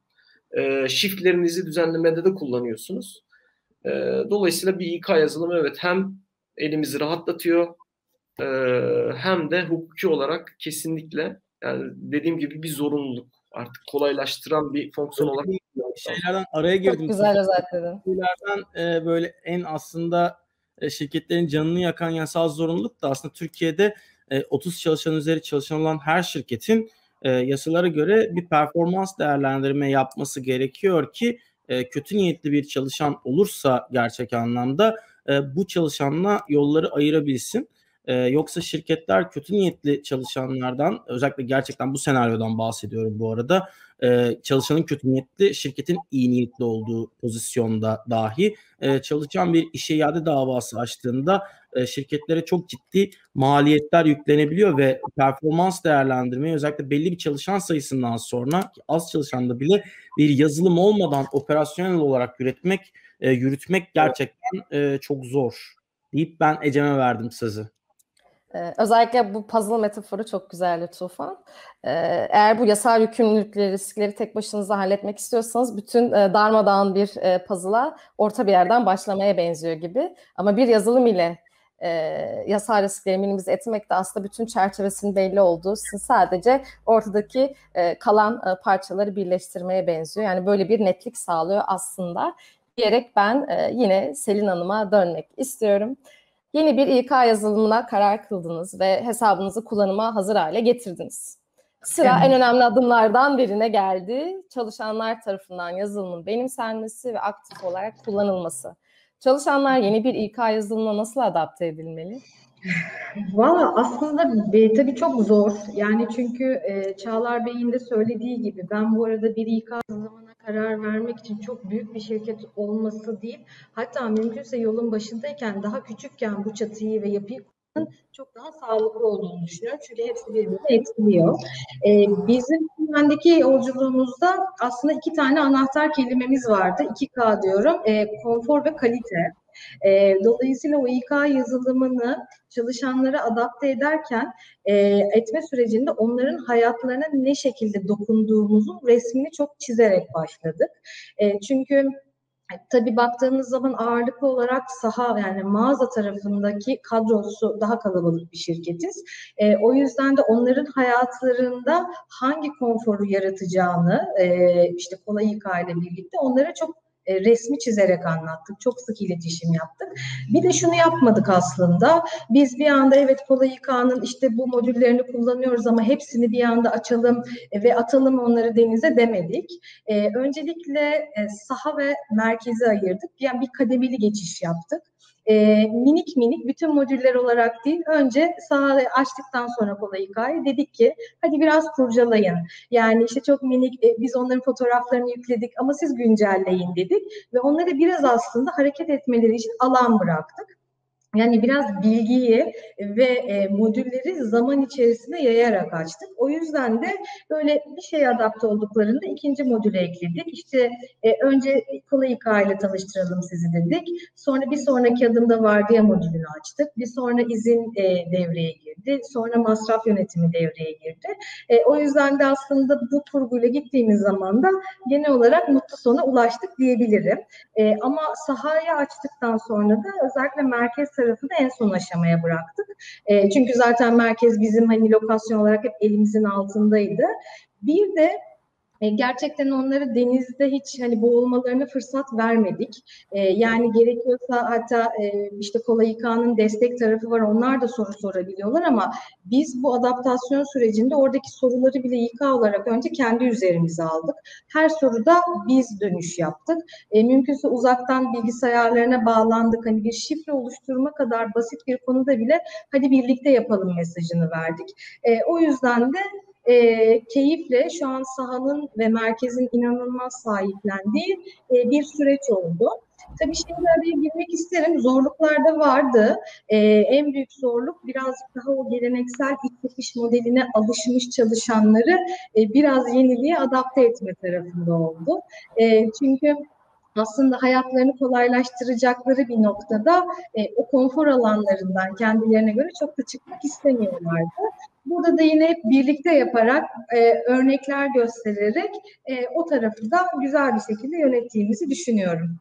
E, shiftlerinizi düzenlemede de kullanıyorsunuz. E, dolayısıyla bir İK yazılımı evet hem elimizi rahatlatıyor e, hem de hukuki olarak kesinlikle yani dediğim gibi bir zorunluluk artık kolaylaştıran bir fonksiyon olarak şeylerden araya girdim. Çok güzel özetledin. Şeylerden e, böyle en aslında e, şirketlerin canını yakan yasal zorunluluk da aslında Türkiye'de e, 30 çalışan üzeri çalışan olan her şirketin e, yasalara göre bir performans değerlendirme yapması gerekiyor ki e, kötü niyetli bir çalışan olursa gerçek anlamda e, bu çalışanla yolları ayırabilsin. E, yoksa şirketler kötü niyetli çalışanlardan özellikle gerçekten bu senaryodan bahsediyorum bu arada e, çalışanın kötü niyetli şirketin iyi niyetli olduğu pozisyonda dahi e, çalışan bir işe iade davası açtığında e, şirketlere çok ciddi maliyetler yüklenebiliyor ve performans değerlendirmeyi özellikle belli bir çalışan sayısından sonra az çalışanda bile bir yazılım olmadan operasyonel olarak üretmek e, yürütmek gerçekten e, çok zor deyip ben Ecem'e verdim sözü. Ee, özellikle bu puzzle metaforu çok güzeldi Tufan. Ee, eğer bu yasal yükümlülükleri, riskleri tek başınıza halletmek istiyorsanız bütün e, darmadağın bir e, puzzle'a orta bir yerden başlamaya benziyor gibi. Ama bir yazılım ile e, yasal riskleri minimize etmek de aslında bütün çerçevesinin belli olduğu, sizin sadece ortadaki e, kalan e, parçaları birleştirmeye benziyor. Yani böyle bir netlik sağlıyor aslında diyerek ben yine Selin Hanım'a dönmek istiyorum. Yeni bir İK yazılımına karar kıldınız ve hesabınızı kullanıma hazır hale getirdiniz. Sıra evet. en önemli adımlardan birine geldi. Çalışanlar tarafından yazılımın benimsenmesi ve aktif olarak kullanılması. Çalışanlar yeni bir İK yazılımına nasıl adapte edilmeli? Valla aslında e, tabii çok zor. Yani çünkü e, Çağlar Bey'in de söylediği gibi ben bu arada bir İK yazılımına karar vermek için çok büyük bir şirket olması değil. Hatta mümkünse yolun başındayken daha küçükken bu çatıyı ve yapıyı çok daha sağlıklı olduğunu düşünüyorum. Çünkü hepsi birbirini etkiliyor. Ee, bizim bendeki yolculuğumuzda aslında iki tane anahtar kelimemiz vardı. 2K diyorum. Ee, konfor ve kalite. E, dolayısıyla o İK yazılımını çalışanlara adapte ederken e, etme sürecinde onların hayatlarına ne şekilde dokunduğumuzun resmini çok çizerek başladık. E, çünkü Tabii baktığınız zaman ağırlıklı olarak saha yani mağaza tarafındaki kadrosu daha kalabalık bir şirketiz. E, o yüzden de onların hayatlarında hangi konforu yaratacağını e, işte kolay ile birlikte onlara çok e, resmi çizerek anlattık. Çok sık iletişim yaptık. Bir de şunu yapmadık aslında. Biz bir anda evet Kola İK'nın işte bu modüllerini kullanıyoruz ama hepsini bir anda açalım e, ve atalım onları denize demedik. E, öncelikle saha ve merkezi ayırdık. Yani bir kademeli geçiş yaptık e, minik minik bütün modüller olarak değil önce sahayı açtıktan sonra kolay hikaye dedik ki hadi biraz kurcalayın. Yani işte çok minik e, biz onların fotoğraflarını yükledik ama siz güncelleyin dedik ve onları biraz aslında hareket etmeleri için alan bıraktık. Yani biraz bilgiyi ve e, modülleri zaman içerisinde yayarak açtık. O yüzden de böyle bir şeye adapte olduklarında ikinci modülü ekledik. İşte e, önce kolay İK ile tanıştıralım sizi dedik. Sonra bir sonraki adımda vardiya modülünü açtık. Bir sonra izin e, devreye girdi. Sonra masraf yönetimi devreye girdi. E, o yüzden de aslında bu kurguyla gittiğimiz zaman da genel olarak mutlu sona ulaştık diyebilirim. E, ama sahaya açtıktan sonra da özellikle merkez tarafını en son aşamaya bıraktık. E, çünkü zaten merkez bizim hani lokasyon olarak hep elimizin altındaydı. Bir de e, gerçekten onları denizde hiç hani boğulmalarına fırsat vermedik. E, yani gerekiyorsa hatta e, işte Kolay İK'nın destek tarafı var onlar da soru sorabiliyorlar ama biz bu adaptasyon sürecinde oradaki soruları bile İK olarak önce kendi üzerimize aldık. Her soruda biz dönüş yaptık. Mümkünse uzaktan bilgisayarlarına bağlandık. Hani bir şifre oluşturma kadar basit bir konuda bile hadi birlikte yapalım mesajını verdik. O yüzden de e, keyifle şu an sahanın ve merkezin inanılmaz sahiplendiği e, bir süreç oldu. Tabii şimdi araya girmek isterim. Zorluklar da vardı. Ee, en büyük zorluk birazcık daha o geleneksel iş modeline alışmış çalışanları e, biraz yeniliğe adapte etme tarafında oldu. E, çünkü aslında hayatlarını kolaylaştıracakları bir noktada e, o konfor alanlarından kendilerine göre çok da çıkmak istemiyorlardı. Burada da yine hep birlikte yaparak, e, örnekler göstererek e, o tarafı da güzel bir şekilde yönettiğimizi düşünüyorum.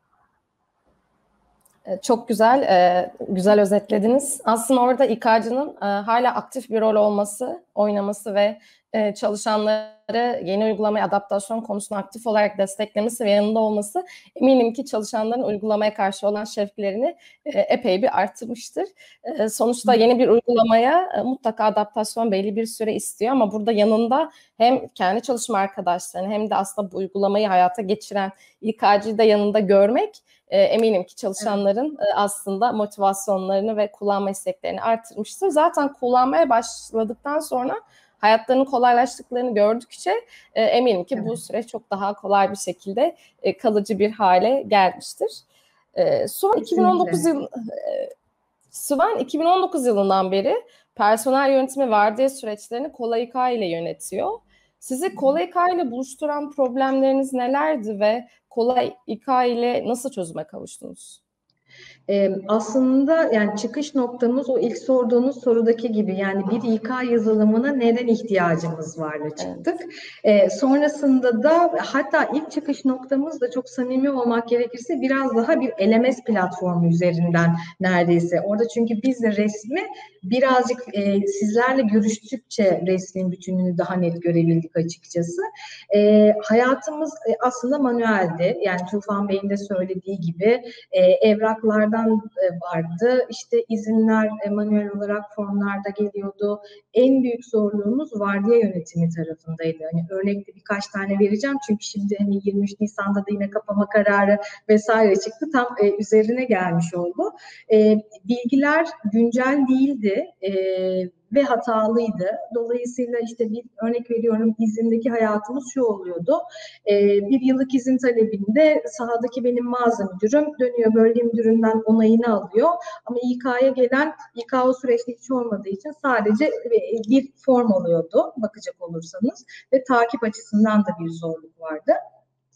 E, çok güzel, e, güzel özetlediniz. Aslında orada İK'cının e, hala aktif bir rol olması, oynaması ve e, çalışanları yeni uygulamaya adaptasyon konusunda aktif olarak desteklemesi ve yanında olması eminim ki çalışanların uygulamaya karşı olan şevklerini e, epey bir arttırmıştır. E, sonuçta yeni bir uygulamaya e, mutlaka adaptasyon belli bir süre istiyor ama burada yanında hem kendi çalışma arkadaşlarını hem de aslında bu uygulamayı hayata geçiren İK'cıyı da yanında görmek e, eminim ki çalışanların e, aslında motivasyonlarını ve kullanma isteklerini artırmıştır. Zaten kullanmaya başladıktan sonra hayatlarının kolaylaştıklarını gördükçe e, eminim ki evet. bu süreç çok daha kolay bir şekilde e, kalıcı bir hale gelmiştir. E, Suvan 2019 yıl e, Suvan 2019 yılından beri personel yönetimi vardiya süreçlerini Kolayika ile yönetiyor. Sizi Kolayika ile buluşturan problemleriniz nelerdi ve Kolayika ile nasıl çözüme kavuştunuz? Ee, aslında yani çıkış noktamız o ilk sorduğunuz sorudaki gibi yani bir İK yazılımına neden ihtiyacımız varla çıktık. Ee, sonrasında da hatta ilk çıkış noktamız da çok samimi olmak gerekirse biraz daha bir LMS platformu üzerinden neredeyse. Orada çünkü biz de resmi birazcık e, sizlerle görüştükçe resmin bütününü daha net görebildik açıkçası. E, hayatımız e, aslında manueldi. Yani Tufan Bey'in de söylediği gibi e, evraklardan e, vardı. İşte izinler e, manuel olarak formlarda geliyordu. En büyük zorluğumuz vardiya yönetimi tarafındaydı. Hani örnekte birkaç tane vereceğim çünkü şimdi hani 23 Nisan'da da yine kapama kararı vesaire çıktı. Tam e, üzerine gelmiş oldu. E, bilgiler güncel değildi e, ve hatalıydı. Dolayısıyla işte bir örnek veriyorum izindeki hayatımız şu oluyordu. E, bir yıllık izin talebinde sahadaki benim mağaza müdürüm dönüyor bölge müdüründen onayını alıyor. Ama İK'ya gelen İK o süreçte hiç olmadığı için sadece bir form oluyordu bakacak olursanız ve takip açısından da bir zorluk vardı.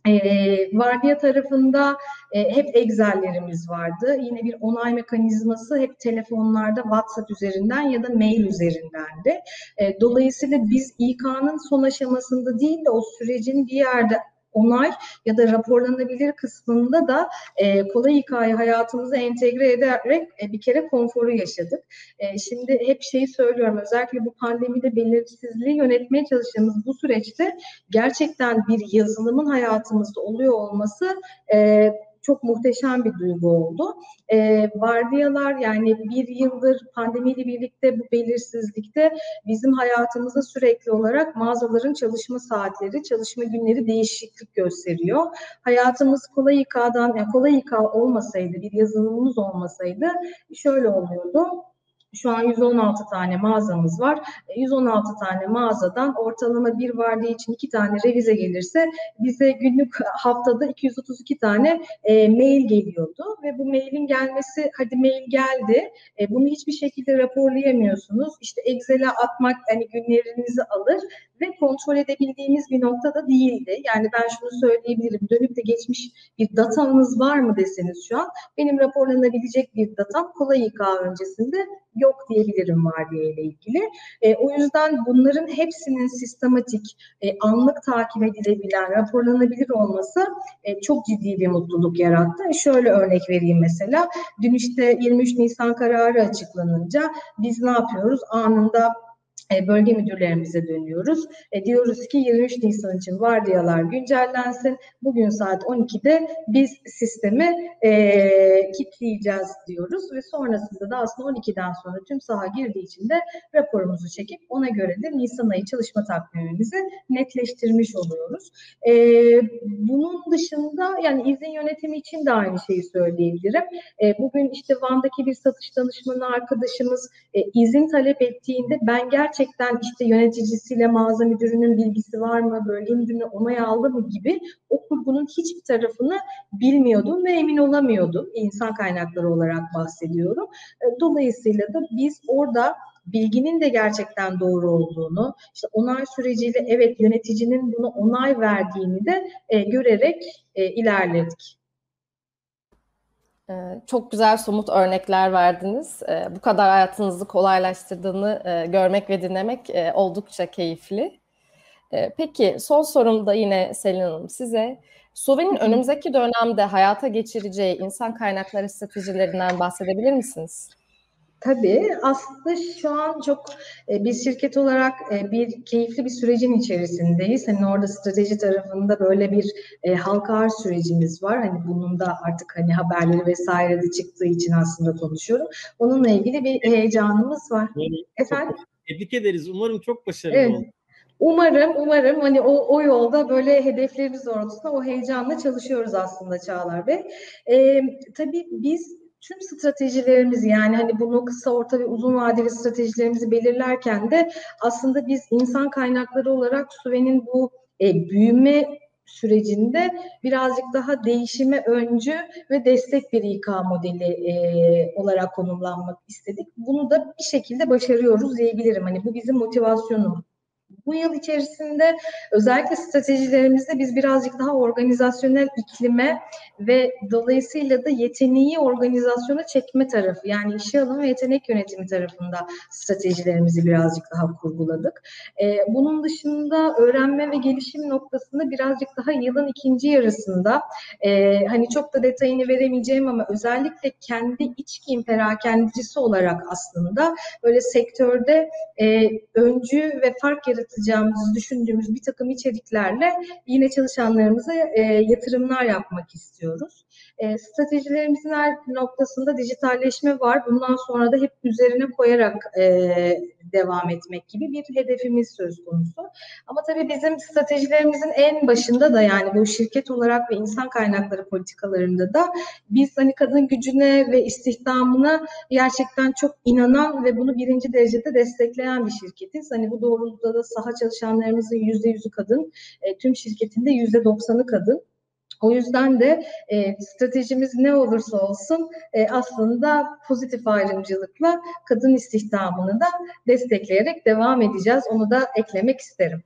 E, vardiya tarafında e, hep Excel'lerimiz vardı. Yine bir onay mekanizması hep telefonlarda WhatsApp üzerinden ya da mail üzerindendi. E, dolayısıyla biz İK'nın son aşamasında değil de o sürecin bir yerde onay ya da raporlanabilir kısmında da e, kolay hikaye hayatımıza entegre ederek e, bir kere konforu yaşadık. E, şimdi hep şeyi söylüyorum özellikle bu pandemide belirsizliği yönetmeye çalıştığımız bu süreçte gerçekten bir yazılımın hayatımızda oluyor olması e, çok muhteşem bir duygu oldu. E, vardiyalar yani bir yıldır pandemiyle birlikte bu belirsizlikte bizim hayatımızda sürekli olarak mağazaların çalışma saatleri, çalışma günleri değişiklik gösteriyor. Hayatımız kolay İK'dan, yani kolay İK olmasaydı, bir yazılımımız olmasaydı şöyle oluyordu şu an 116 tane mağazamız var. 116 e, tane mağazadan ortalama bir vardiya için iki tane revize gelirse bize günlük haftada 232 tane e, mail geliyordu ve bu mailin gelmesi hadi mail geldi. E, bunu hiçbir şekilde raporlayamıyorsunuz. İşte Excel'e atmak hani günlerinizi alır ve kontrol edebildiğimiz bir noktada değildi. Yani ben şunu söyleyebilirim. Dönüp de geçmiş bir datanız var mı deseniz şu an benim raporlanabilecek bir datam kolay İK öncesinde yok diyebilirim vardiya ile ilgili. E, o yüzden bunların hepsinin sistematik, e, anlık takip edilebilen, raporlanabilir olması e, çok ciddi bir mutluluk yarattı. E, şöyle örnek vereyim mesela. Dün işte 23 Nisan kararı açıklanınca biz ne yapıyoruz? Anında bölge müdürlerimize dönüyoruz. E, diyoruz ki 23 Nisan için vardiyalar güncellensin. Bugün saat 12'de biz sistemi e, kitleyeceğiz diyoruz ve sonrasında da aslında 12'den sonra tüm saha girdiği için de raporumuzu çekip ona göre de Nisan ayı çalışma takvimimizi netleştirmiş oluyoruz. E, bunun dışında yani izin yönetimi için de aynı şeyi söyleyebilirim. E, bugün işte Van'daki bir satış danışmanı arkadaşımız e, izin talep ettiğinde ben gerçekten gerçekten işte yöneticisiyle mağaza müdürünün bilgisi var mı, bölge müdürüne onay aldı mı gibi o kurgunun hiçbir tarafını bilmiyordum ve emin olamıyordum. İnsan kaynakları olarak bahsediyorum. E, dolayısıyla da biz orada bilginin de gerçekten doğru olduğunu, işte onay süreciyle evet yöneticinin bunu onay verdiğini de e, görerek e, ilerledik. Ee, çok güzel somut örnekler verdiniz. Ee, bu kadar hayatınızı kolaylaştırdığını e, görmek ve dinlemek e, oldukça keyifli. Ee, peki son sorum da yine Selin Hanım size. Suve'nin önümüzdeki dönemde hayata geçireceği insan kaynakları stratejilerinden bahsedebilir misiniz? Tabii aslında şu an çok e, biz şirket olarak e, bir keyifli bir sürecin içerisindeyiz. Hani orada strateji tarafında böyle bir e, halka arz sürecimiz var. Hani bunun da artık hani haberleri vesaire de çıktığı için aslında konuşuyorum. Onunla ilgili bir heyecanımız var. Yani, Efendim? Tebrik ederiz. Umarım çok başarılı evet. olur. Umarım, umarım hani o, o yolda böyle hedeflerimiz doğrultusunda o heyecanla çalışıyoruz aslında Çağlar Bey. Ee, tabii biz tüm stratejilerimizi yani hani bunu kısa, orta ve uzun vadeli stratejilerimizi belirlerken de aslında biz insan kaynakları olarak Suve'nin bu e, büyüme sürecinde birazcık daha değişime öncü ve destek bir İK modeli e, olarak konumlanmak istedik. Bunu da bir şekilde başarıyoruz diyebilirim. Hani bu bizim motivasyonumuz. Bu yıl içerisinde özellikle stratejilerimizde biz birazcık daha organizasyonel iklime ve dolayısıyla da yeteneği organizasyona çekme tarafı yani işe alım ve yetenek yönetimi tarafında stratejilerimizi birazcık daha kurguladık. Ee, bunun dışında öğrenme ve gelişim noktasında birazcık daha yılın ikinci yarısında e, hani çok da detayını veremeyeceğim ama özellikle kendi iç giyim perakendicisi olarak aslında böyle sektörde e, öncü ve fark yaratacağımızı düşündüğümüz bir takım içeriklerle yine çalışanlarımıza e, yatırımlar yapmak istiyoruz. E, stratejilerimizin her noktasında dijitalleşme var. Bundan sonra da hep üzerine koyarak e, devam etmek gibi bir hedefimiz söz konusu. Ama tabii bizim stratejilerimizin en başında da yani bu şirket olarak ve insan kaynakları politikalarında da biz hani kadın gücüne ve istihdamına gerçekten çok inanan ve bunu birinci derecede destekleyen bir şirketiz. Hani bu doğrultuda da saha çalışanlarımızın yüzde yüzü kadın, e, tüm şirketinde yüzde doksanı kadın. O yüzden de e, stratejimiz ne olursa olsun e, aslında pozitif ayrımcılıkla kadın istihdamını da destekleyerek devam edeceğiz. Onu da eklemek isterim.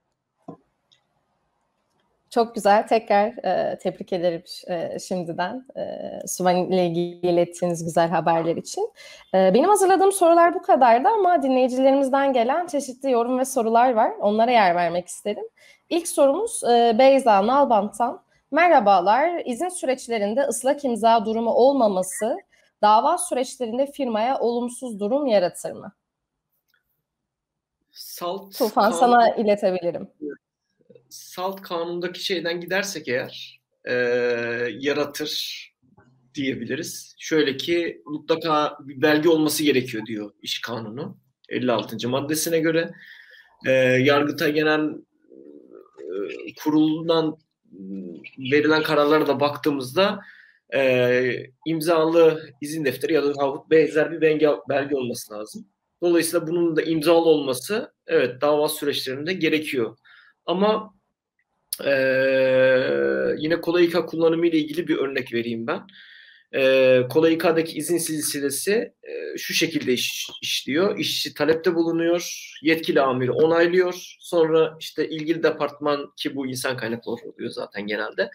Çok güzel. Tekrar e, tebrik ederim e, şimdiden e, Suvan ile ilgili ilettiğiniz güzel haberler için. E, benim hazırladığım sorular bu kadardı ama dinleyicilerimizden gelen çeşitli yorum ve sorular var. Onlara yer vermek isterim. İlk sorumuz e, Beyza Nalbant'tan. Merhabalar. İzin süreçlerinde ıslak imza durumu olmaması dava süreçlerinde firmaya olumsuz durum yaratır mı? Salt Tufan kanun, sana iletebilirim. Salt kanundaki şeyden gidersek eğer e, yaratır diyebiliriz. Şöyle ki mutlaka bir belge olması gerekiyor diyor iş kanunu 56. maddesine göre. E, Yargıtay Genel e, Kurulu'ndan verilen kararlara da baktığımızda e, imzalı izin defteri ya da havut benzer bir belge, belge olması lazım. Dolayısıyla bunun da imzalı olması evet dava süreçlerinde gerekiyor. Ama e, yine Kolayika kullanımı ile ilgili bir örnek vereyim ben. E, Kolayika'daki izin silsilesi e, şu şekilde iş, işliyor. İşçi talepte bulunuyor, yetkili amiri onaylıyor. Sonra işte ilgili departman ki bu insan kaynakları oluyor zaten genelde.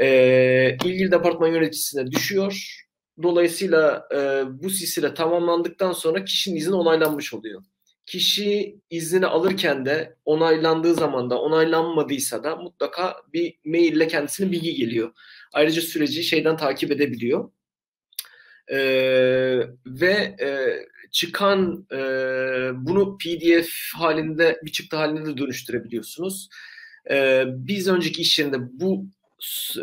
E, ilgili departman yöneticisine düşüyor. Dolayısıyla e, bu silsile tamamlandıktan sonra kişinin izni onaylanmış oluyor. Kişi izni alırken de onaylandığı zaman da onaylanmadıysa da mutlaka bir maille kendisine bilgi geliyor. Ayrıca süreci şeyden takip edebiliyor. Ee, ve e, çıkan e, bunu PDF halinde bir çıktı halinde de dönüştürebiliyorsunuz. E, biz önceki iş yerinde bu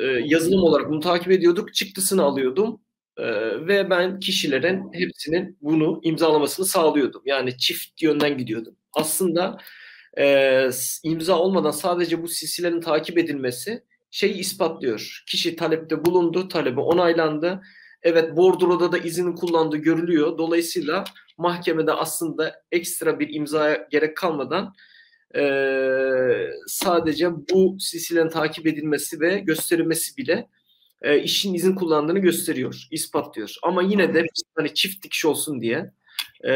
e, yazılım olarak bunu takip ediyorduk. Çıktısını alıyordum. E, ve ben kişilerin hepsinin bunu imzalamasını sağlıyordum. Yani çift yönden gidiyordum. Aslında e, imza olmadan sadece bu silsilenin takip edilmesi şeyi ispatlıyor. Kişi talepte bulundu, talebi onaylandı. Evet bordroda da izini kullandığı görülüyor. Dolayısıyla mahkemede aslında ekstra bir imzaya gerek kalmadan e, sadece bu silsilenin takip edilmesi ve gösterilmesi bile e, işin izin kullandığını gösteriyor, ispatlıyor. Ama yine de biz hani çift dikiş olsun diye e,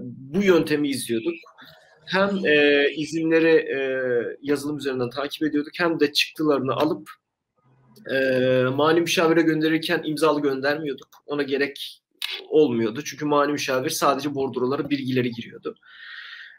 bu yöntemi izliyorduk. Hem e, izinleri e, yazılım üzerinden takip ediyorduk hem de çıktılarını alıp e, mali müşavire gönderirken imzalı göndermiyorduk. Ona gerek olmuyordu. Çünkü mali müşavir sadece bordrolara bilgileri giriyordu.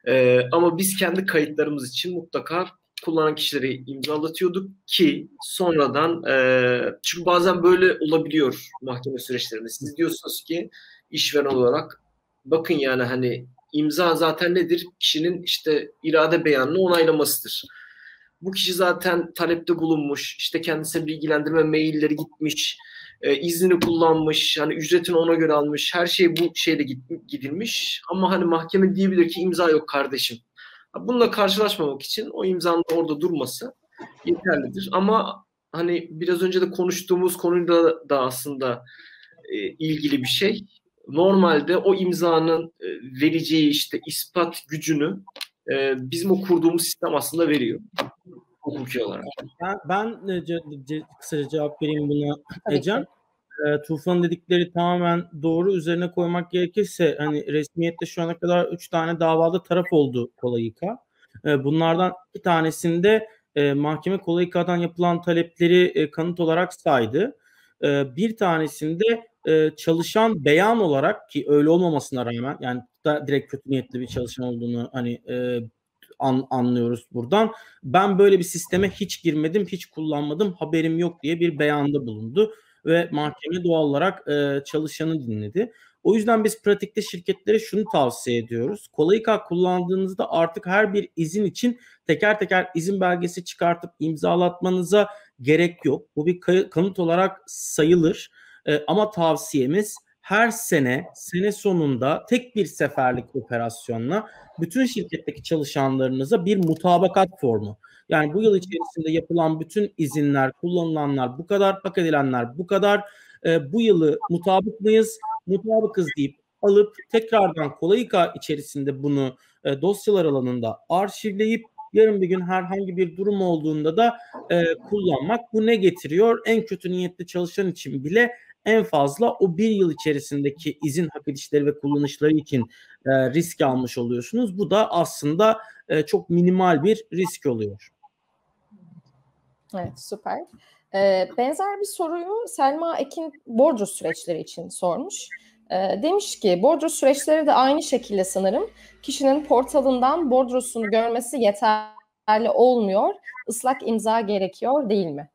E, ama biz kendi kayıtlarımız için mutlaka kullanan kişileri imzalatıyorduk ki sonradan e, çünkü bazen böyle olabiliyor mahkeme süreçlerinde. Siz diyorsunuz ki işveren olarak bakın yani hani imza zaten nedir? Kişinin işte irade beyanını onaylamasıdır. Bu kişi zaten talepte bulunmuş, işte kendisine bilgilendirme mailleri gitmiş, e, iznini kullanmış, hani ücretini ona göre almış, her şey bu şeyde gidilmiş. Ama hani mahkeme diyebilir ki imza yok kardeşim. Bununla karşılaşmamak için o imzanın orada durması yeterlidir. Ama hani biraz önce de konuştuğumuz konuyla da aslında e, ilgili bir şey. Normalde o imzanın e, vereceği işte ispat gücünü e, bizim o kurduğumuz sistem aslında veriyor hukuki olarak. Ben, ben e, ce, ce, kısaca cevap vereyim buna Ecem. E, Tufan dedikleri tamamen doğru. Üzerine koymak gerekirse hani resmiyette şu ana kadar 3 tane davada taraf oldu Kolayika. E, bunlardan bir tanesinde e, mahkeme Kolayika'dan yapılan talepleri e, kanıt olarak saydı. E, bir tanesinde e, çalışan beyan olarak ki öyle olmamasına rağmen yani da direkt kötü niyetli bir çalışan olduğunu hani e, an, anlıyoruz buradan. Ben böyle bir sisteme hiç girmedim, hiç kullanmadım, haberim yok diye bir beyanda bulundu ve mahkeme doğal olarak e, çalışanı dinledi. O yüzden biz pratikte şirketlere şunu tavsiye ediyoruz. Kolayka kullandığınızda artık her bir izin için teker teker izin belgesi çıkartıp imzalatmanıza gerek yok. Bu bir kanıt olarak sayılır. E, ama tavsiyemiz her sene sene sonunda tek bir seferlik operasyonla bütün şirketteki çalışanlarınıza bir mutabakat formu. Yani bu yıl içerisinde yapılan bütün izinler, kullanılanlar bu kadar, hak edilenler bu kadar. E, bu yılı mutabık mıyız? Mutabıkız deyip alıp tekrardan Kolayika içerisinde bunu e, dosyalar alanında arşivleyip yarın bir gün herhangi bir durum olduğunda da e, kullanmak. Bu ne getiriyor? En kötü niyetli çalışan için bile en fazla o bir yıl içerisindeki izin hak edişleri ve kullanışları için e, risk almış oluyorsunuz. Bu da aslında e, çok minimal bir risk oluyor. Evet süper. Ee, benzer bir soruyu Selma Ekin borcu süreçleri için sormuş. Ee, demiş ki borcu süreçleri de aynı şekilde sanırım kişinin portalından bordrosunu görmesi yeterli olmuyor. Islak imza gerekiyor değil mi?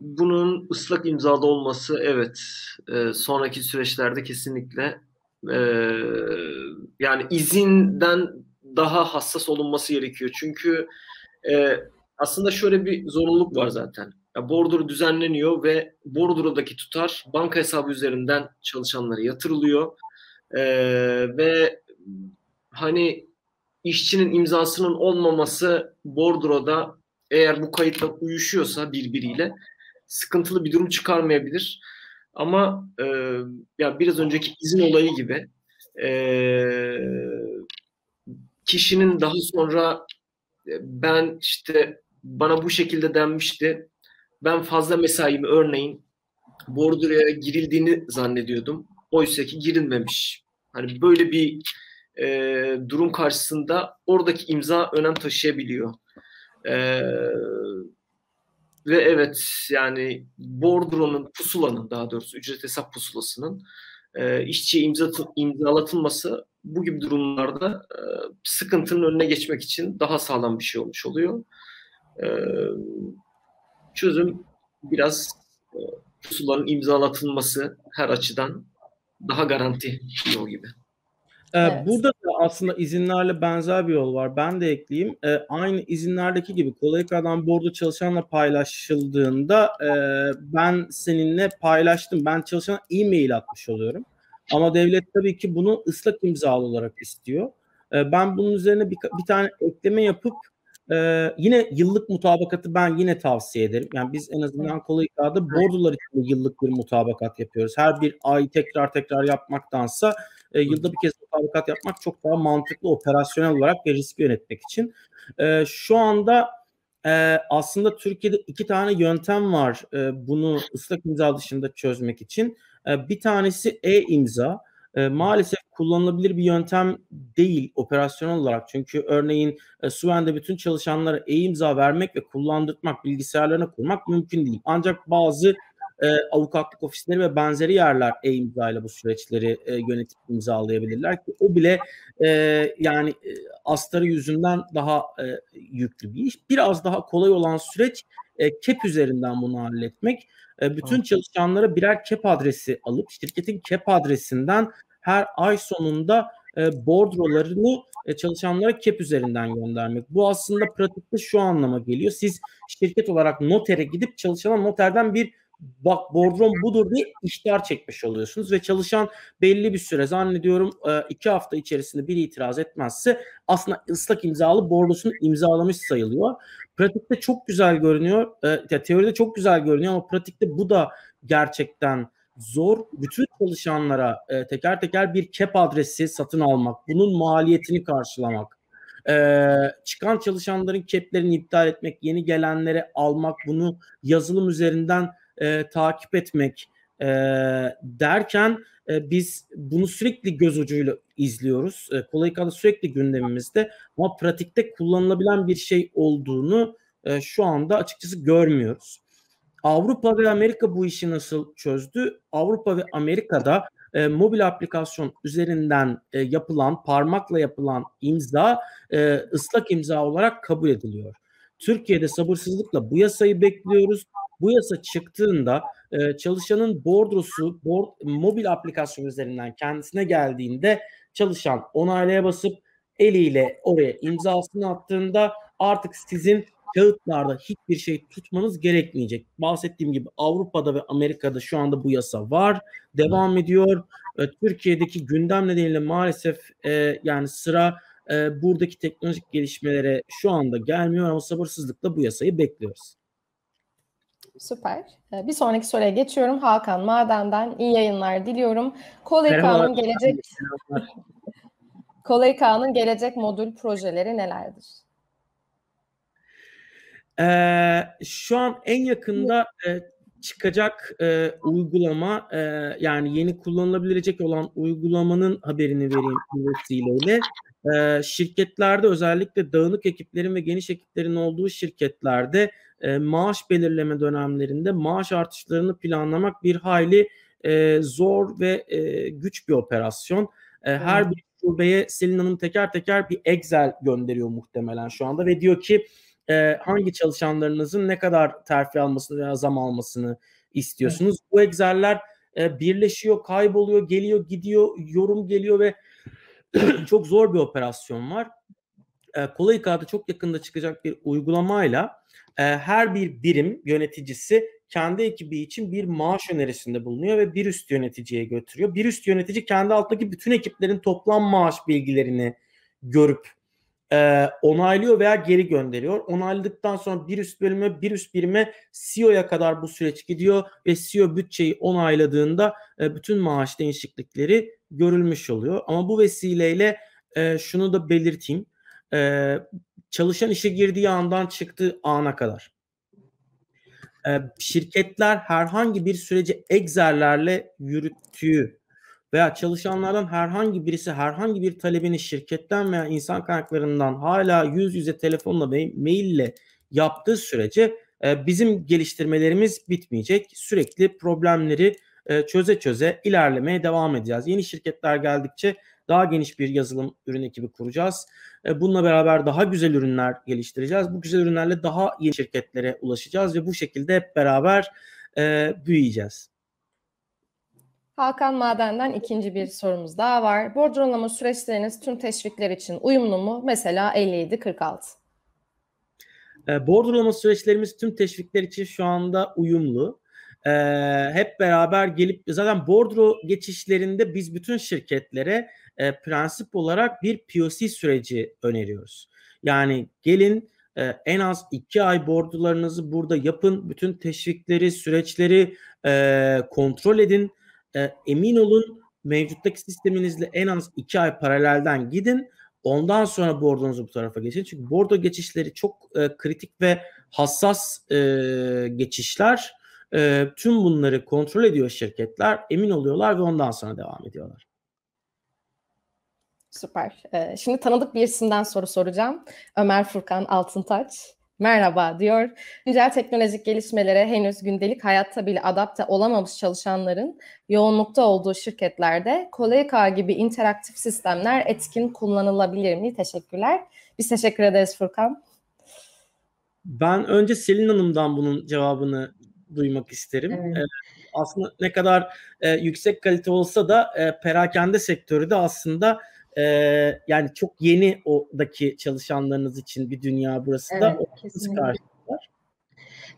bunun ıslak imzalı olması evet e, sonraki süreçlerde kesinlikle e, yani izinden daha hassas olunması gerekiyor. Çünkü e, aslında şöyle bir zorunluluk var zaten. Ya bordro düzenleniyor ve bordrodaki tutar banka hesabı üzerinden çalışanlara yatırılıyor. E, ve hani işçinin imzasının olmaması bordroda eğer bu kayıtla uyuşuyorsa birbiriyle sıkıntılı bir durum çıkarmayabilir. Ama e, ya biraz önceki izin olayı gibi e, kişinin daha sonra e, ben işte bana bu şekilde denmişti. Ben fazla mesaimi örneğin bordroya girildiğini zannediyordum. Oysa ki girilmemiş. Hani böyle bir e, durum karşısında oradaki imza önem taşıyabiliyor. E, ve evet yani bordronun pusulanın daha doğrusu ücret hesap pusulasının e, işçiye imza, imzalatılması bu gibi durumlarda e, sıkıntının önüne geçmek için daha sağlam bir şey olmuş oluyor. E, çözüm biraz e, pusulanın imzalatılması her açıdan daha garanti bir yol gibi. Ee, evet. Burada da aslında izinlerle benzer bir yol var. Ben de ekleyeyim. Ee, aynı izinlerdeki gibi Kolayika'dan bordo çalışanla paylaşıldığında e, ben seninle paylaştım. Ben çalışana e-mail atmış oluyorum. Ama devlet tabii ki bunu ıslak imzalı olarak istiyor. Ee, ben bunun üzerine bir, bir tane ekleme yapıp ee, yine yıllık mutabakatı ben yine tavsiye ederim. Yani biz en azından kolay kağıda bordolar için yıllık bir mutabakat yapıyoruz. Her bir ay tekrar tekrar yapmaktansa e, yılda bir kez mutabakat yapmak çok daha mantıklı operasyonel olarak ve risk yönetmek için. E, şu anda e, aslında Türkiye'de iki tane yöntem var e, bunu ıslak imza dışında çözmek için. E, bir tanesi e-imza e, maalesef kullanılabilir bir yöntem değil operasyonel olarak. Çünkü örneğin e, Suven'de bütün çalışanlara e-imza vermek ve kullandırmak, bilgisayarlarına kurmak mümkün değil. Ancak bazı e, avukatlık ofisleri ve benzeri yerler e-imza ile bu süreçleri e, yönetip imzalayabilirler ki o bile e, yani e, astarı yüzünden daha e, yüklü bir iş. Biraz daha kolay olan süreç e, KEP üzerinden bunu halletmek. E, bütün çalışanlara birer KEP adresi alıp şirketin KEP adresinden her ay sonunda e, bordrolarını e, çalışanlara kep üzerinden göndermek. Bu aslında pratikte şu anlama geliyor. Siz şirket olarak notere gidip çalışana noterden bir bak bordrom budur diye işler çekmiş oluyorsunuz ve çalışan belli bir süre zannediyorum e, iki hafta içerisinde bir itiraz etmezse aslında ıslak imzalı bordosunu imzalamış sayılıyor. Pratikte çok güzel görünüyor. E, teoride çok güzel görünüyor ama pratikte bu da gerçekten zor. Bütün çalışanlara e, teker teker bir kep adresi satın almak, bunun maliyetini karşılamak, e, çıkan çalışanların keplerini iptal etmek, yeni gelenlere almak, bunu yazılım üzerinden e, takip etmek e, derken e, biz bunu sürekli göz ucuyla izliyoruz. E, Kolayika'da sürekli gündemimizde ama pratikte kullanılabilen bir şey olduğunu e, şu anda açıkçası görmüyoruz. Avrupa ve Amerika bu işi nasıl çözdü? Avrupa ve Amerika'da e, mobil aplikasyon üzerinden e, yapılan, parmakla yapılan imza e, ıslak imza olarak kabul ediliyor. Türkiye'de sabırsızlıkla bu yasayı bekliyoruz. Bu yasa çıktığında e, çalışanın bordrosu board, mobil aplikasyon üzerinden kendisine geldiğinde çalışan onaylaya basıp eliyle oraya imzasını attığında artık sizin kağıtlarda hiçbir şey tutmanız gerekmeyecek. Bahsettiğim gibi Avrupa'da ve Amerika'da şu anda bu yasa var. Devam ediyor. E, Türkiye'deki gündem nedeniyle maalesef e, yani sıra e, buradaki teknolojik gelişmelere şu anda gelmiyor ama sabırsızlıkla bu yasayı bekliyoruz. Süper. E, bir sonraki soruya geçiyorum. Hakan Maden'den iyi yayınlar diliyorum. Kolaykan'ın gelecek Kolaykan'ın gelecek modül projeleri nelerdir? Ee, şu an en yakında e, çıkacak e, uygulama e, yani yeni kullanılabilecek olan uygulamanın haberini vereyim vesileyle. E, şirketlerde özellikle dağınık ekiplerin ve geniş ekiplerin olduğu şirketlerde e, maaş belirleme dönemlerinde maaş artışlarını planlamak bir hayli e, zor ve e, güç bir operasyon. E, her bir şubeye Selin Hanım teker teker bir Excel gönderiyor muhtemelen şu anda ve diyor ki e, hangi çalışanlarınızın ne kadar terfi almasını veya zam almasını istiyorsunuz. Bu Excel'ler e, birleşiyor, kayboluyor, geliyor, gidiyor, yorum geliyor ve çok zor bir operasyon var. E, kolay kağıda çok yakında çıkacak bir uygulamayla e, her bir birim yöneticisi kendi ekibi için bir maaş önerisinde bulunuyor ve bir üst yöneticiye götürüyor. Bir üst yönetici kendi alttaki bütün ekiplerin toplam maaş bilgilerini görüp e, onaylıyor veya geri gönderiyor. Onayladıktan sonra bir üst bölüme, bir üst birime CEO'ya kadar bu süreç gidiyor ve CEO bütçeyi onayladığında e, bütün maaş değişiklikleri görülmüş oluyor. Ama bu vesileyle e, şunu da belirteyim. E, çalışan işe girdiği andan çıktığı ana kadar e, şirketler herhangi bir süreci Excel'lerle yürüttüğü veya çalışanlardan herhangi birisi herhangi bir talebini şirketten veya insan kaynaklarından hala yüz yüze telefonla ve maille yaptığı sürece e, bizim geliştirmelerimiz bitmeyecek. Sürekli problemleri e, çöze çöze ilerlemeye devam edeceğiz. Yeni şirketler geldikçe daha geniş bir yazılım ürün ekibi kuracağız. E, bununla beraber daha güzel ürünler geliştireceğiz. Bu güzel ürünlerle daha yeni şirketlere ulaşacağız ve bu şekilde hep beraber büyüyeceğiz. Hakan Maden'den ikinci bir sorumuz daha var. Bordrolama süreçleriniz tüm teşvikler için uyumlu mu? Mesela 57-46. E, bordrolama süreçlerimiz tüm teşvikler için şu anda uyumlu. E, hep beraber gelip zaten bordro geçişlerinde biz bütün şirketlere e, prensip olarak bir POC süreci öneriyoruz. Yani gelin e, en az iki ay bordularınızı burada yapın. Bütün teşvikleri, süreçleri e, kontrol edin. E, emin olun mevcuttaki sisteminizle en az iki ay paralelden gidin. Ondan sonra bordonuzu bu tarafa geçin. Çünkü bordo geçişleri çok e, kritik ve hassas e, geçişler. E, tüm bunları kontrol ediyor şirketler. Emin oluyorlar ve ondan sonra devam ediyorlar. Süper. Ee, şimdi tanıdık bir isimden soru soracağım. Ömer Furkan Altıntaç. Merhaba diyor. Güncel teknolojik gelişmelere henüz gündelik hayatta bile adapte olamamış çalışanların yoğunlukta olduğu şirketlerde Koleka gibi interaktif sistemler etkin kullanılabilir mi? Teşekkürler. Biz teşekkür ederiz Furkan. Ben önce Selin Hanım'dan bunun cevabını duymak isterim. Evet. Ee, aslında ne kadar e, yüksek kalite olsa da e, perakende sektörü de aslında e, yani çok yeni oradaki çalışanlarınız için bir dünya burası evet, da. Kesinlikle.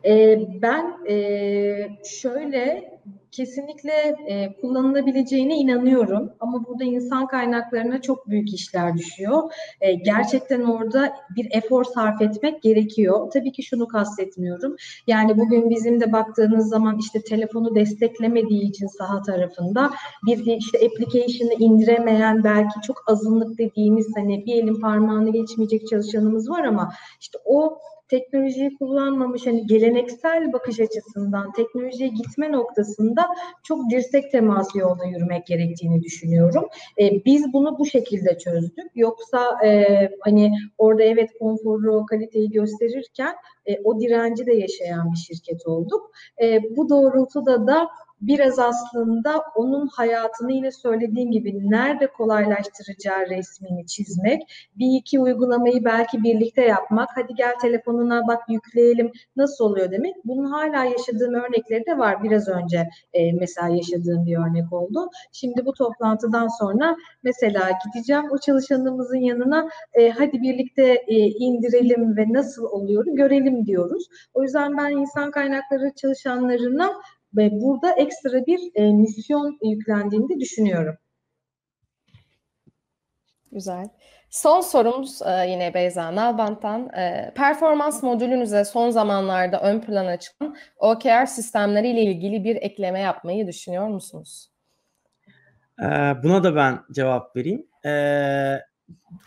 E, ben e, şöyle kesinlikle e, kullanılabileceğine inanıyorum ama burada insan kaynaklarına çok büyük işler düşüyor. E, gerçekten orada bir efor sarf etmek gerekiyor. Tabii ki şunu kastetmiyorum. Yani bugün bizim de baktığınız zaman işte telefonu desteklemediği için saha tarafında bir işte application'ı indiremeyen belki çok azınlık dediğimiz hani bir elin parmağını geçmeyecek çalışanımız var ama işte o teknolojiyi kullanmamış hani geleneksel bakış açısından teknolojiye gitme noktasında çok dirsek teması yolda yürümek gerektiğini düşünüyorum. E, biz bunu bu şekilde çözdük. Yoksa e, hani orada evet konforu, kaliteyi gösterirken e, o direnci de yaşayan bir şirket olduk. E, bu doğrultuda da biraz aslında onun hayatını yine söylediğim gibi nerede kolaylaştıracağı resmini çizmek, bir iki uygulamayı belki birlikte yapmak, hadi gel telefonuna bak yükleyelim nasıl oluyor demek. Bunun hala yaşadığım örnekleri de var. Biraz önce e, mesela yaşadığım bir örnek oldu. Şimdi bu toplantıdan sonra mesela gideceğim o çalışanımızın yanına e, hadi birlikte e, indirelim ve nasıl oluyor görelim diyoruz. O yüzden ben insan kaynakları çalışanlarına ve burada ekstra bir e, misyon yüklendiğini düşünüyorum. Güzel. Son sorumuz e, yine Beyza Nalbant'tan. E, performans modülünüze son zamanlarda ön plana çıkan OKR sistemleriyle ilgili bir ekleme yapmayı düşünüyor musunuz? E, buna da ben cevap vereyim. E,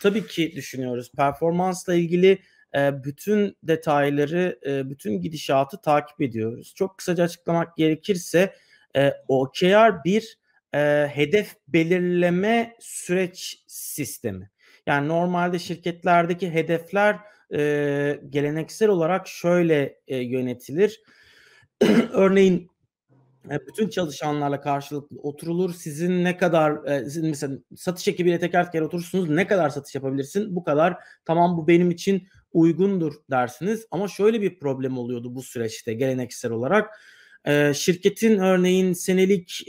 tabii ki düşünüyoruz. Performansla ilgili e, bütün detayları, e, bütün gidişatı takip ediyoruz. Çok kısaca açıklamak gerekirse e, OKR bir e, hedef belirleme süreç sistemi. Yani normalde şirketlerdeki hedefler geleneksel olarak şöyle yönetilir. Örneğin bütün çalışanlarla karşılıklı oturulur. Sizin ne kadar sizin mesela satış ekibiyle teker teker oturursunuz. Ne kadar satış yapabilirsin? Bu kadar. Tamam bu benim için uygundur dersiniz. Ama şöyle bir problem oluyordu bu süreçte geleneksel olarak. şirketin örneğin senelik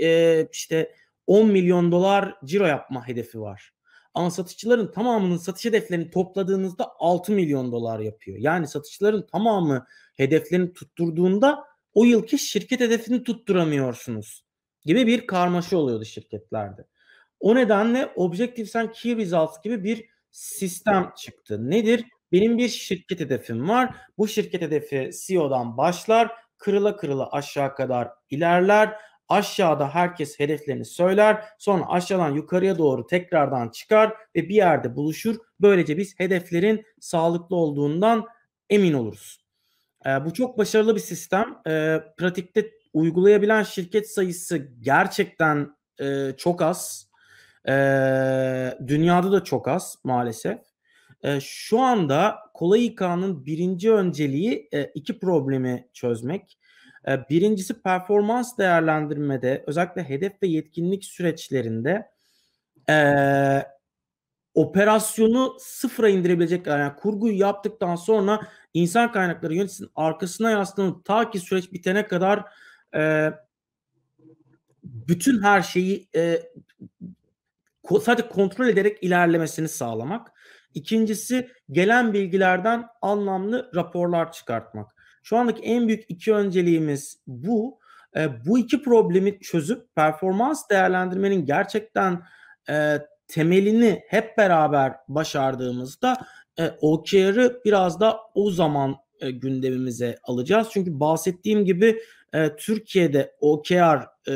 işte 10 milyon dolar ciro yapma hedefi var. Ama satışçıların tamamının satış hedeflerini topladığınızda 6 milyon dolar yapıyor. Yani satışçıların tamamı hedeflerini tutturduğunda o yılki şirket hedefini tutturamıyorsunuz gibi bir karmaşa oluyordu şirketlerde. O nedenle Objective and Key Results gibi bir sistem çıktı. Nedir? Benim bir şirket hedefim var. Bu şirket hedefi CEO'dan başlar, kırıla kırıla aşağı kadar ilerler. Aşağıda herkes hedeflerini söyler. Sonra aşağıdan yukarıya doğru tekrardan çıkar ve bir yerde buluşur. Böylece biz hedeflerin sağlıklı olduğundan emin oluruz. E, bu çok başarılı bir sistem. E, pratikte uygulayabilen şirket sayısı gerçekten e, çok az. E, dünyada da çok az maalesef. E, şu anda Kolay İK'nın birinci önceliği e, iki problemi çözmek. E, birincisi performans değerlendirmede özellikle hedef ve yetkinlik süreçlerinde e, operasyonu sıfıra indirebilecek yani kurguyu yaptıktan sonra insan kaynakları yöneticisinin arkasına yaslanıp ta ki süreç bitene kadar e, bütün her şeyi e, sadece kontrol ederek ilerlemesini sağlamak. İkincisi gelen bilgilerden anlamlı raporlar çıkartmak. Şu andaki en büyük iki önceliğimiz bu. E, bu iki problemi çözüp performans değerlendirmenin gerçekten e, temelini hep beraber başardığımızda e, OKR'ı biraz da o zaman e, gündemimize alacağız. Çünkü bahsettiğim gibi e, Türkiye'de OKR e,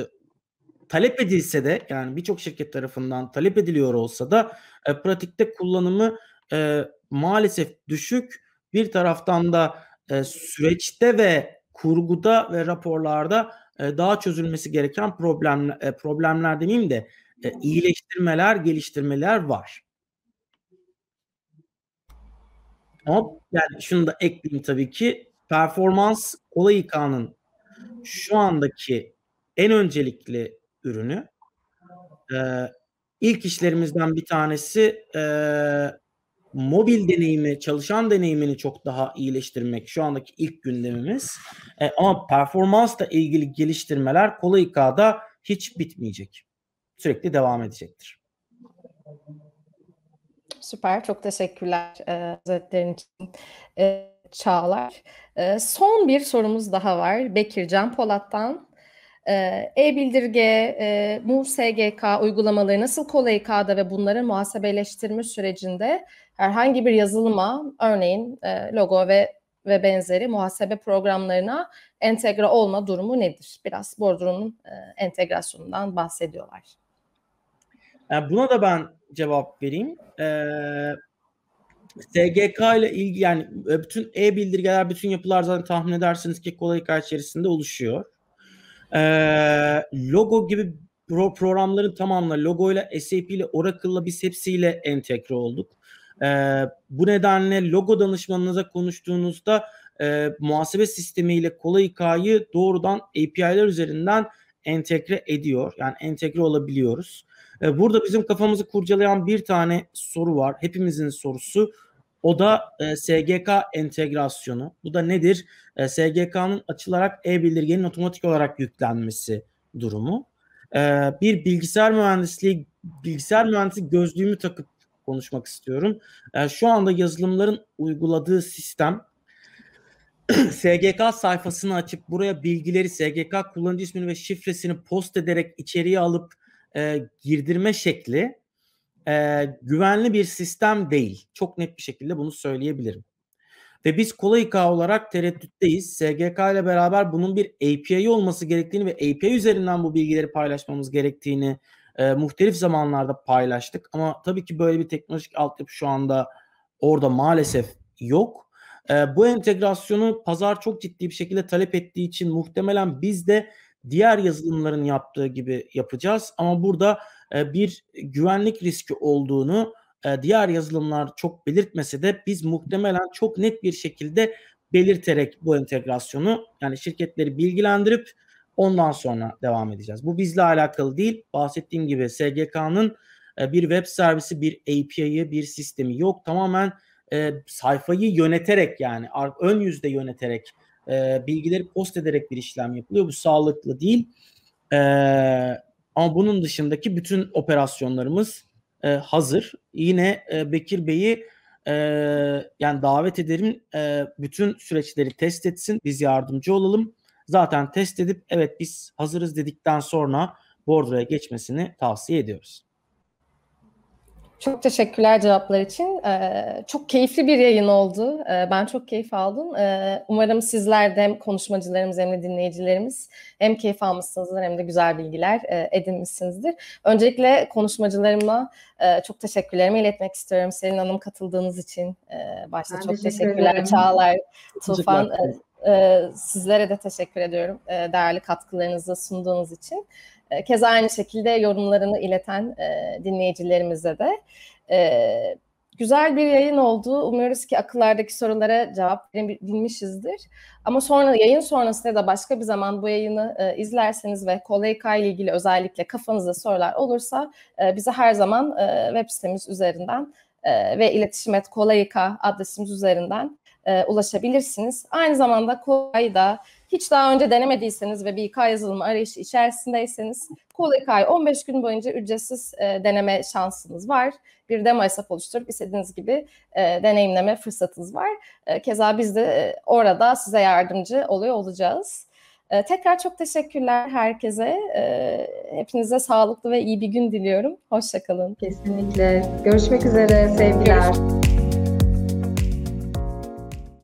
talep edilse de yani birçok şirket tarafından talep ediliyor olsa da e, pratikte kullanımı e, maalesef düşük. Bir taraftan da e, süreçte ve kurguda ve raporlarda e, daha çözülmesi gereken problem e, problemler demeyeyim de e, iyileştirmeler, geliştirmeler var. Ama yani şunu da ekleyeyim tabii ki performans kolay İK'nın şu andaki en öncelikli ürünü. E, ilk işlerimizden bir tanesi e, mobil deneyimi, çalışan deneyimini çok daha iyileştirmek şu andaki ilk gündemimiz. E, ama performansla ilgili geliştirmeler kolay İK'da hiç bitmeyecek. Sürekli devam edecektir. Süper, çok teşekkürler e, özetlerin için. E, Çağlar. E, son bir sorumuz daha var. Bekir Can Polat'tan. E, E-bildirge, e, MU SGK uygulamaları nasıl kolay K'da ve bunların muhasebeleştirme sürecinde herhangi bir yazılıma, örneğin e, logo ve ve benzeri muhasebe programlarına entegre olma durumu nedir? Biraz Bordro'nun e, entegrasyonundan bahsediyorlar. Yani buna da ben cevap vereyim. Ee, SGK ile ilgili yani bütün e-bildirgeler, bütün yapılar zaten tahmin edersiniz ki kolay içerisinde oluşuyor. Ee, logo gibi pro programların tamamla logo ile SAP ile Oracle'la biz hepsiyle entegre olduk. Ee, bu nedenle logo danışmanınıza konuştuğunuzda e, muhasebe sistemiyle kolay İK'yı doğrudan API'ler üzerinden entegre ediyor. Yani entegre olabiliyoruz. Ee, burada bizim kafamızı kurcalayan bir tane soru var. Hepimizin sorusu. O da e, SGK entegrasyonu. Bu da nedir? E, SGK'nın açılarak e-bildirgenin otomatik olarak yüklenmesi durumu. E, bir bilgisayar mühendisliği, bilgisayar mühendisliği gözlüğümü takıp konuşmak istiyorum. E, şu anda yazılımların uyguladığı sistem SGK sayfasını açıp buraya bilgileri SGK kullanıcı ismini ve şifresini post ederek içeriye alıp e, girdirme şekli e, güvenli bir sistem değil. Çok net bir şekilde bunu söyleyebilirim. Ve biz kolay İK olarak tereddütteyiz. SGK ile beraber bunun bir API olması gerektiğini ve API üzerinden bu bilgileri paylaşmamız gerektiğini e, muhtelif zamanlarda paylaştık. Ama tabii ki böyle bir teknolojik altyapı şu anda orada maalesef yok. E, bu entegrasyonu pazar çok ciddi bir şekilde talep ettiği için muhtemelen biz de diğer yazılımların yaptığı gibi yapacağız. Ama burada e, bir güvenlik riski olduğunu e, diğer yazılımlar çok belirtmese de biz muhtemelen çok net bir şekilde belirterek bu entegrasyonu yani şirketleri bilgilendirip ondan sonra devam edeceğiz. Bu bizle alakalı değil. Bahsettiğim gibi SGK'nın e, bir web servisi, bir API'yi, bir sistemi yok. Tamamen e, sayfayı yöneterek yani ön yüzde yöneterek e, bilgileri post ederek bir işlem yapılıyor. Bu sağlıklı değil. E, ama bunun dışındaki bütün operasyonlarımız e, hazır. Yine e, Bekir Bey'i e, yani davet ederim e, bütün süreçleri test etsin. Biz yardımcı olalım. Zaten test edip evet biz hazırız dedikten sonra Bordro'ya geçmesini tavsiye ediyoruz. Çok teşekkürler cevaplar için. Ee, çok keyifli bir yayın oldu. Ee, ben çok keyif aldım. Ee, umarım sizler de hem konuşmacılarımız hem de dinleyicilerimiz hem keyif almışsınızdır hem de güzel bilgiler e, edinmişsinizdir. Öncelikle konuşmacılarıma e, çok teşekkürlerimi iletmek istiyorum. Selin Hanım katıldığınız için e, başta ben çok teşekkür teşekkürler. Ederim. Çağlar, Tufan. E, e, sizlere de teşekkür ediyorum e, değerli katkılarınızı sunduğunuz için. E, keza aynı şekilde yorumlarını ileten e, dinleyicilerimize de. E, güzel bir yayın oldu. Umuyoruz ki akıllardaki sorulara cevap verebilmişizdir. Ama sonra yayın sonrasında da başka bir zaman bu yayını e, izlerseniz ve Kolayka ile ilgili özellikle kafanızda sorular olursa e, bize her zaman e, web sitemiz üzerinden e, ve iletişim et kolayka adresimiz üzerinden e, ulaşabilirsiniz. Aynı zamanda Kolay'da Hiç daha önce denemediyseniz ve bir İK yazılımı arayışı içerisindeyseniz Kolay 15 gün boyunca ücretsiz e, deneme şansınız var. Bir demo hesap oluşturup istediğiniz gibi e, deneyimleme fırsatınız var. E, keza biz de e, orada size yardımcı oluyor olacağız. E, tekrar çok teşekkürler herkese. E, hepinize sağlıklı ve iyi bir gün diliyorum. Hoşçakalın. Kesinlikle. Görüşmek üzere. Sevgiler. Görüşmek